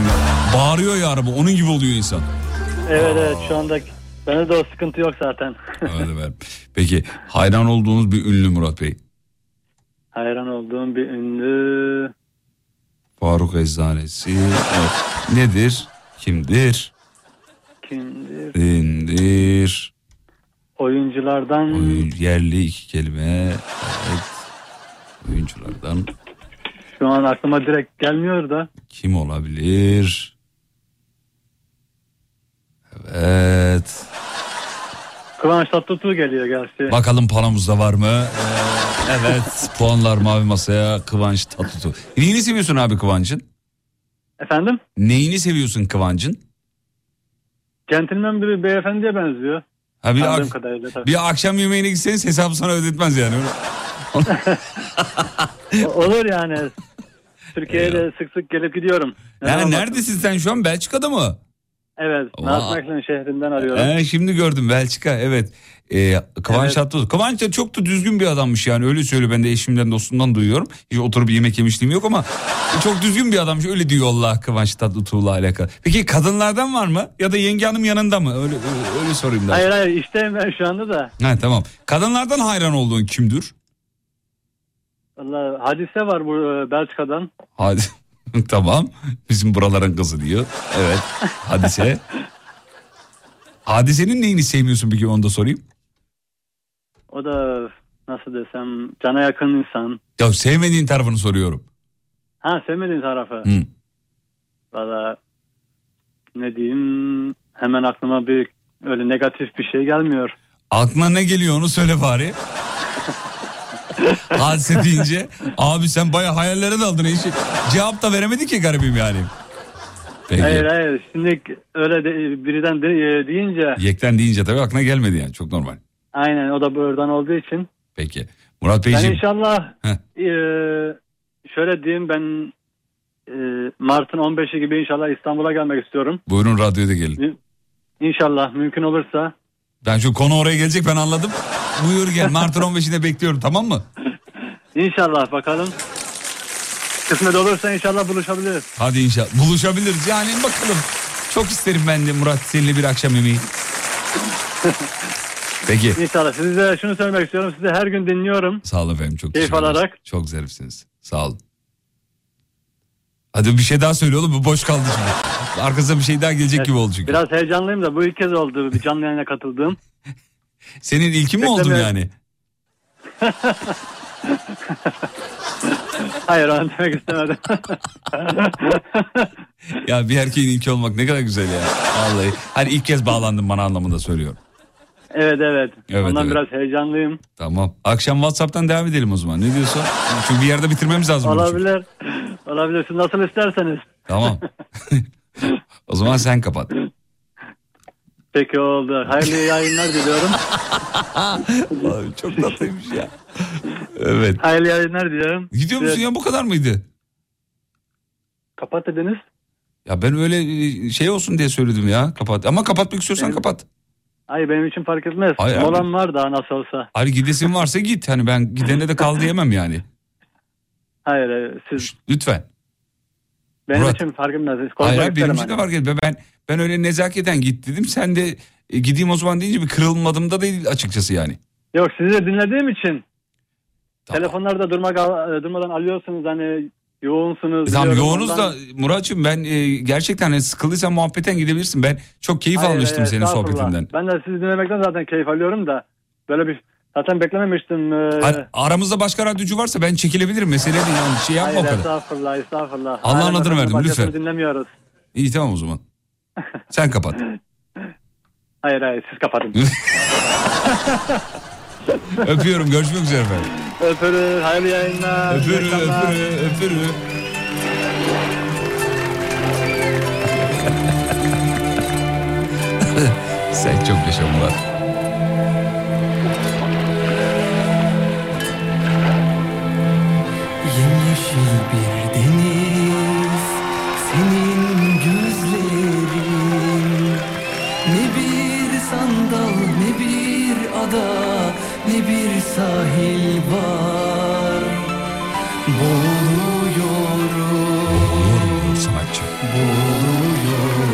Speaker 3: Bağırıyor ya araba onun gibi oluyor insan.
Speaker 22: Evet evet şu anda bende de o sıkıntı yok zaten.
Speaker 3: Öyle be. Peki hayran olduğunuz bir ünlü Murat Bey.
Speaker 22: Hayran olduğum bir ünlü.
Speaker 3: Faruk Eczanesi. Evet. Nedir? Kimdir?
Speaker 22: Kimdir?
Speaker 3: Dindir.
Speaker 22: Oyunculardan
Speaker 3: Oyun, yerli iki kelime. Evet. Oyunculardan
Speaker 22: şu an aklıma direkt gelmiyor da.
Speaker 3: kim olabilir? Evet.
Speaker 22: Kıvanç Tatlıtuğ geliyor gerçi.
Speaker 3: Bakalım paramızda var mı? Ee, evet. Puanlar mavi masaya Kıvanç Tatlıtuğ. Neyini seviyorsun abi Kıvanç'ın?
Speaker 22: Efendim?
Speaker 3: Neyini seviyorsun Kıvanç'ın?
Speaker 22: Centilmen bir beyefendiye benziyor.
Speaker 3: Ha bir, ak-
Speaker 22: kadarıyla
Speaker 3: bir akşam yemeğine gitseniz hesabı sana ödetmez yani.
Speaker 22: Olur yani. Türkiye'ye de sık sık gelip gidiyorum. Neden
Speaker 3: Yani neredesin sen şu an Belçika'da mı?
Speaker 22: Evet. Nordmeclen şehrinden arıyorum.
Speaker 3: Ee, şimdi gördüm Belçika evet. Ee, Kıvanç
Speaker 22: Evet.
Speaker 3: Tatlıtuğ. Kıvanç da çok da düzgün bir adammış yani öyle söylüyor. Ben de eşimden dostumdan duyuyorum. Hiç oturup yemek yemişliğim yok ama çok düzgün bir adammış öyle diyor Allah Kıvanç Tatlıtuğ'la alakalı. Peki kadınlardan var mı? Ya da yenge hanım yanında mı? Öyle öyle, öyle sorayım da.
Speaker 22: Hayır hayır işteyim ben şu anda da.
Speaker 3: Ha, tamam. Kadınlardan hayran olduğun kimdir?
Speaker 22: Valla hadise var bu e, Belçika'dan.
Speaker 3: Hadi. tamam. Bizim buraların kızı diyor. Evet. Hadise. Hadisenin neyini sevmiyorsun peki onu da sorayım.
Speaker 22: O da nasıl desem cana yakın insan.
Speaker 3: Ya sevmediğin tarafını soruyorum.
Speaker 22: Ha sevmediğin tarafı.
Speaker 3: Hı.
Speaker 22: Valla ne diyeyim hemen aklıma bir öyle negatif bir şey gelmiyor.
Speaker 3: Aklına ne geliyor onu söyle bari. Hadise deyince abi sen baya hayallere daldın eşi. Cevap da veremedi ki garibim yani. Peki.
Speaker 22: Hayır hayır şimdi öyle de, birden de, e, deyince
Speaker 3: Yekten deyince tabii aklına gelmedi yani çok normal.
Speaker 22: Aynen o da buradan olduğu için.
Speaker 3: Peki. Murat
Speaker 22: Ben
Speaker 3: Beyciğim.
Speaker 22: inşallah
Speaker 3: Heh.
Speaker 22: e, şöyle diyeyim ben e, Mart'ın 15'i gibi inşallah İstanbul'a gelmek istiyorum.
Speaker 3: Buyurun radyoda gelin.
Speaker 22: İnşallah mümkün olursa.
Speaker 3: Ben şu konu oraya gelecek ben anladım. Buyur gel Mart'ın 15'inde bekliyorum tamam mı?
Speaker 22: İnşallah bakalım. Kısmet olursa inşallah buluşabiliriz.
Speaker 3: Hadi inşallah buluşabiliriz yani bakalım. Çok isterim ben de Murat seninle bir akşam yemeği. Peki.
Speaker 22: İnşallah. Size şunu söylemek istiyorum. Sizi her gün dinliyorum.
Speaker 3: Sağ olun efendim çok
Speaker 22: Keyif alarak.
Speaker 3: Çok zarifsiniz. Sağ olun. Hadi bir şey daha söyle oğlum bu boş kaldı şimdi. Arkasında bir şey daha gelecek gibi oldu çünkü.
Speaker 22: Biraz heyecanlıyım da bu ilk kez oldu bir canlı yayına katıldığım.
Speaker 3: Senin ilkin mi oldum yani?
Speaker 22: Hayır onu demek istemedim.
Speaker 3: Ya bir erkeğin ilki olmak ne kadar güzel ya. Vallahi. Hani ilk kez bağlandım bana anlamında söylüyorum.
Speaker 22: Evet evet.
Speaker 3: Evet,
Speaker 22: Ondan
Speaker 3: evet.
Speaker 22: biraz heyecanlıyım.
Speaker 3: Tamam. Akşam Whatsapp'tan devam edelim o zaman. Ne diyorsun? Çünkü bir yerde bitirmemiz lazım.
Speaker 22: Olabilir. Olabilir. Siz nasıl isterseniz.
Speaker 3: Tamam. o zaman sen kapat.
Speaker 22: Peki oldu. Hayırlı yayınlar diliyorum.
Speaker 3: Abi çok tatlıymış ya. Evet.
Speaker 22: Hayırlı yayınlar diliyorum.
Speaker 3: Gidiyor musun
Speaker 22: Evet.
Speaker 3: ya bu kadar mıydı?
Speaker 22: Kapat dediniz.
Speaker 3: Ya ben öyle e, şey olsun diye söyledim ya. Kapat. Ama kapatmak istiyorsan kapat.
Speaker 22: Hayır benim için fark etmez.
Speaker 3: Abi.
Speaker 22: Molam var daha nasıl olsa.
Speaker 3: Hayır gidesin varsa git. Hani ben gidene de kal diyemem yani.
Speaker 22: Hayır e, siz
Speaker 3: Lütfen.
Speaker 22: benim
Speaker 3: Murat.
Speaker 22: için fark etmez.
Speaker 3: Hayır hayır benim için de
Speaker 22: hani.
Speaker 3: fark etme. Ben, ben öyle nezaketen git dedim. Sen de e, gideyim o zaman deyince bir kırılmadım da değil açıkçası yani.
Speaker 22: Yok sizi de dinlediğim için. Telefonlarda durmak, durmadan alıyorsunuz hani yoğunsunuz.
Speaker 3: E, tamam yoğunuz da Muratçım ben e, gerçekten hani sıkıldıysan muhabbetten gidebilirsin. Ben çok keyif
Speaker 22: Hayır,
Speaker 3: almıştım
Speaker 22: e,
Speaker 3: senin sohbetinden.
Speaker 22: Ben de sizi dinlemekten zaten keyif alıyorum da. Böyle bir zaten beklememiştim. e,
Speaker 3: Hayır, aramızda başka radyocu varsa ben çekilebilirim. Mesele değil yani şey yapma
Speaker 22: Hayır
Speaker 3: o kadar.
Speaker 22: estağfurullah estağfurullah.
Speaker 3: Allah'ın adını verdim, lütfen.
Speaker 22: dinlemiyoruz.
Speaker 3: İyi tamam o zaman. Sen kapat.
Speaker 22: Hayır hayır siz kapatın.
Speaker 3: Öpüyorum görüşmek üzere efendim.
Speaker 22: Öpürüz hayırlı yayınlar. akşamlar.
Speaker 3: öpürüz öpürüz. Sen çok yaşa Murat.
Speaker 7: Yemyeşil bir deniz Senin gözlerin Ne bir sandal ne bir ada Ne bir sahil var. Boğuluyorum
Speaker 3: sanatçı.
Speaker 7: Boğuluyorum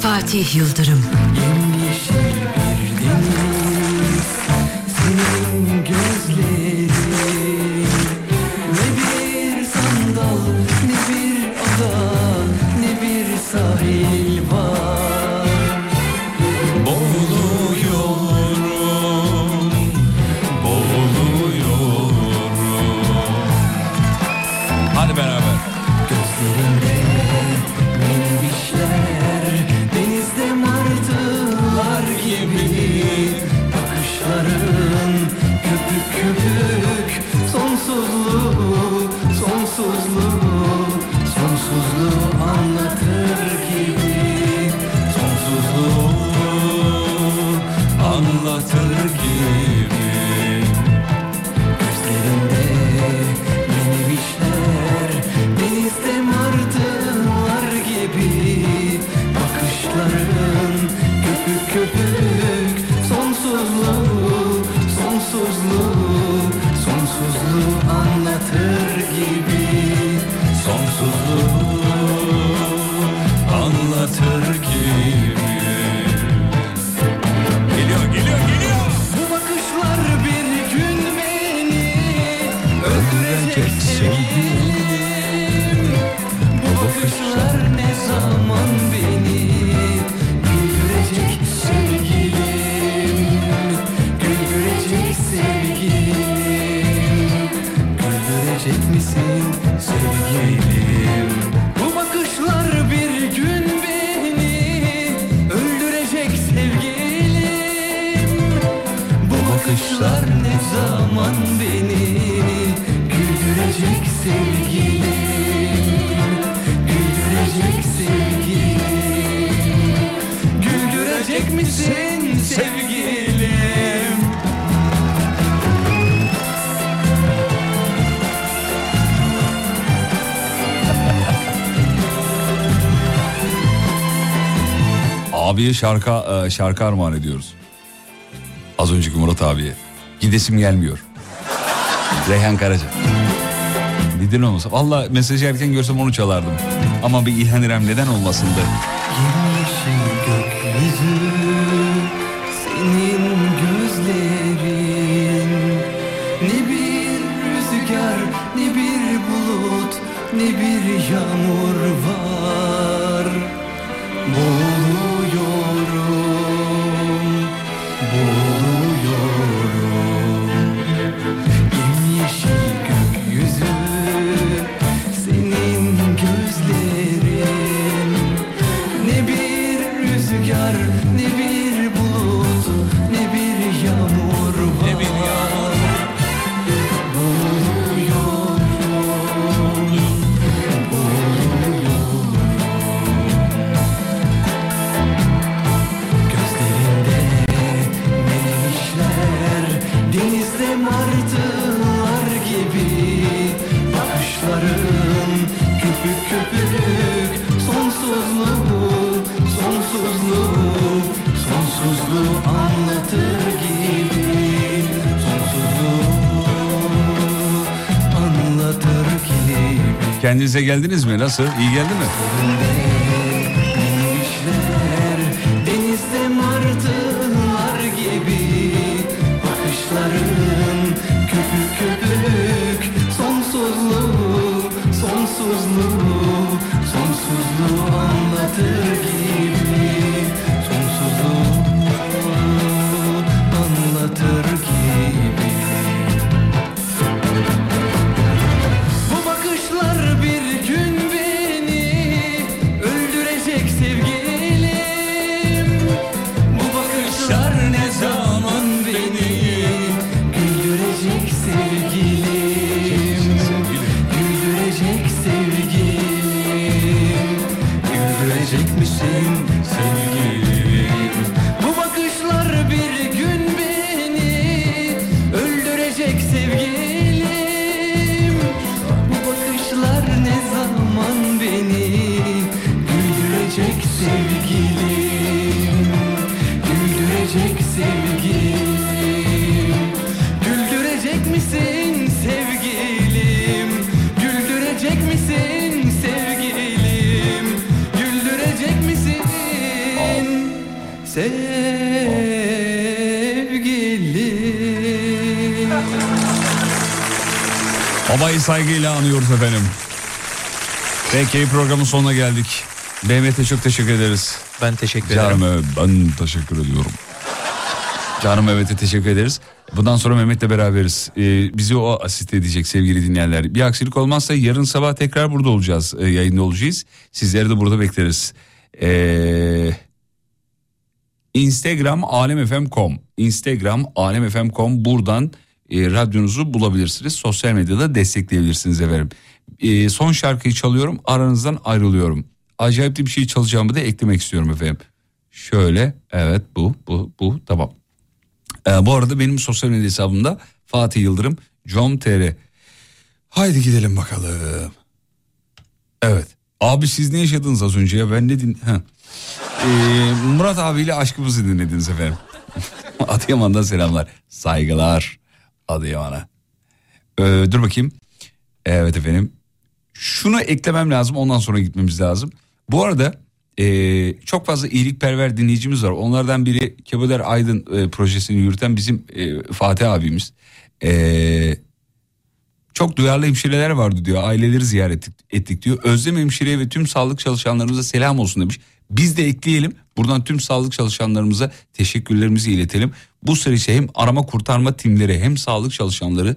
Speaker 2: Fatih Yıldırım.
Speaker 7: Yemyeşil
Speaker 3: Abiye şarkı, e, şarkı armağan ediyoruz. Az önceki Murat abiye. Gidesim gelmiyor. Reyhan Karaca. Neden olmasa. Valla mesajı erken görsem onu çalardım. Ama bir İlhan İrem neden olmasındı?
Speaker 7: Yemyeşil gökyüzü senin
Speaker 3: Kendinize geldiniz mi? Nasıl? İyi geldi mi? Babayı saygıyla anıyoruz efendim. Peki programın sonuna geldik. Mehmet'e çok teşekkür ederiz.
Speaker 4: Ben teşekkür
Speaker 3: Canım
Speaker 4: ederim.
Speaker 3: evet, ben teşekkür ediyorum. Canım Mehmet'e teşekkür ederiz. Bundan sonra Mehmet'le beraberiz. Ee, bizi o asist edecek sevgili dinleyenler. Bir aksilik olmazsa yarın sabah tekrar burada olacağız. Ee, yayında olacağız. Sizleri de burada bekleriz. Ee, Instagram alemfm.com Instagram alemfm.com buradan e, radyonuzu bulabilirsiniz. Sosyal medyada destekleyebilirsiniz efendim. E, son şarkıyı çalıyorum aranızdan ayrılıyorum. Acayip bir şey çalacağımı da eklemek istiyorum efendim. Şöyle evet bu bu bu tamam. E, bu arada benim sosyal medya hesabımda Fatih Yıldırım com.tr Haydi gidelim bakalım. Evet. Abi siz ne yaşadınız az önce ya ben ne din... Ha. Ee, Murat abiyle aşkımızı dinlediniz efendim. Adıyaman'dan selamlar. Saygılar Adıyaman'a. Ee, dur bakayım. Evet efendim. Şunu eklemem lazım ondan sonra gitmemiz lazım. Bu arada ee, çok fazla iyilikperver dinleyicimiz var. Onlardan biri Keboder Aydın e, projesini yürüten bizim e, Fatih abimiz. Eee çok duyarlı hemşireler vardı diyor. Aileleri ziyaret ettik diyor. Özlem hemşireye ve tüm sağlık çalışanlarımıza selam olsun demiş. Biz de ekleyelim. Buradan tüm sağlık çalışanlarımıza teşekkürlerimizi iletelim. Bu süreçte hem arama kurtarma timleri hem sağlık çalışanları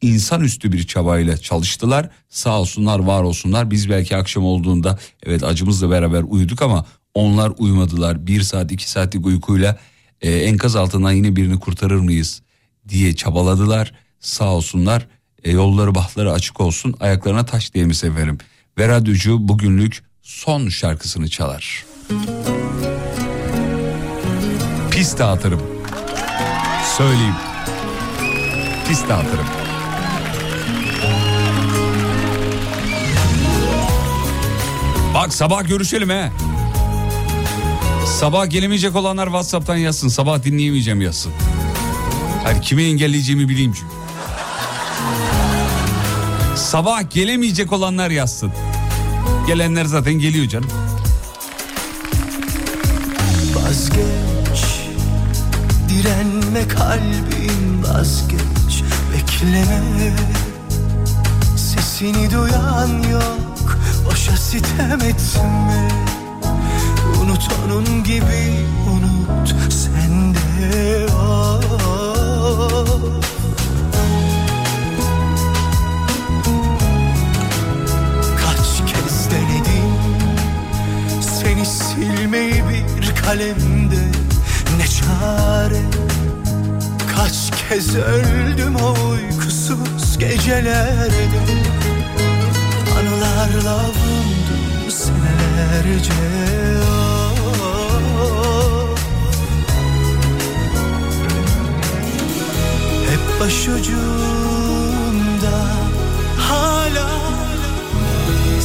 Speaker 3: insanüstü bir çabayla çalıştılar. Sağ olsunlar, var olsunlar. Biz belki akşam olduğunda evet acımızla beraber uyuduk ama onlar uyumadılar. Bir saat iki saatlik uykuyla e, enkaz altından yine birini kurtarır mıyız diye çabaladılar. Sağ olsunlar. E, yolları bahtları açık olsun. Ayaklarına taş değmiş severim. Ve radyocu bugünlük son şarkısını çalar. Pis dağıtırım. Söyleyeyim. Pis dağıtırım. Bak sabah görüşelim he. Sabah gelemeyecek olanlar Whatsapp'tan yazsın. Sabah dinleyemeyeceğim yazsın. Hayır kimi engelleyeceğimi bileyim çünkü. Sabah gelemeyecek olanlar yazsın. Gelenler zaten geliyor canım.
Speaker 5: Vazgeç. Direnme kalbim vazgeç. Bekleme. Sesini duyan yok. Boşa sitem etme Unut onun gibi unut. Sen de silmeyi bir kalemde Ne çare? Kaç kez öldüm o uykusuz gecelerde. Anılarla avundum senelerce. Hep başucumda hala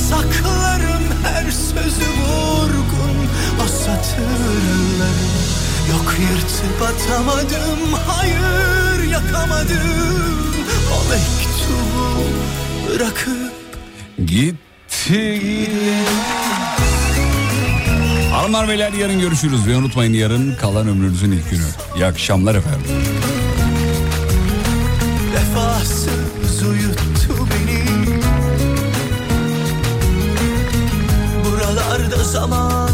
Speaker 5: Saklarım her sözü vurgun O satırları Yok yırtıp atamadım Hayır yakamadım O mektubu bırakıp
Speaker 3: Gitti. Hanımlar beyler yarın görüşürüz ve unutmayın yarın kalan ömrünüzün ilk günü. İyi akşamlar efendim.
Speaker 5: Vefasız uyuttu beni Buralarda zaman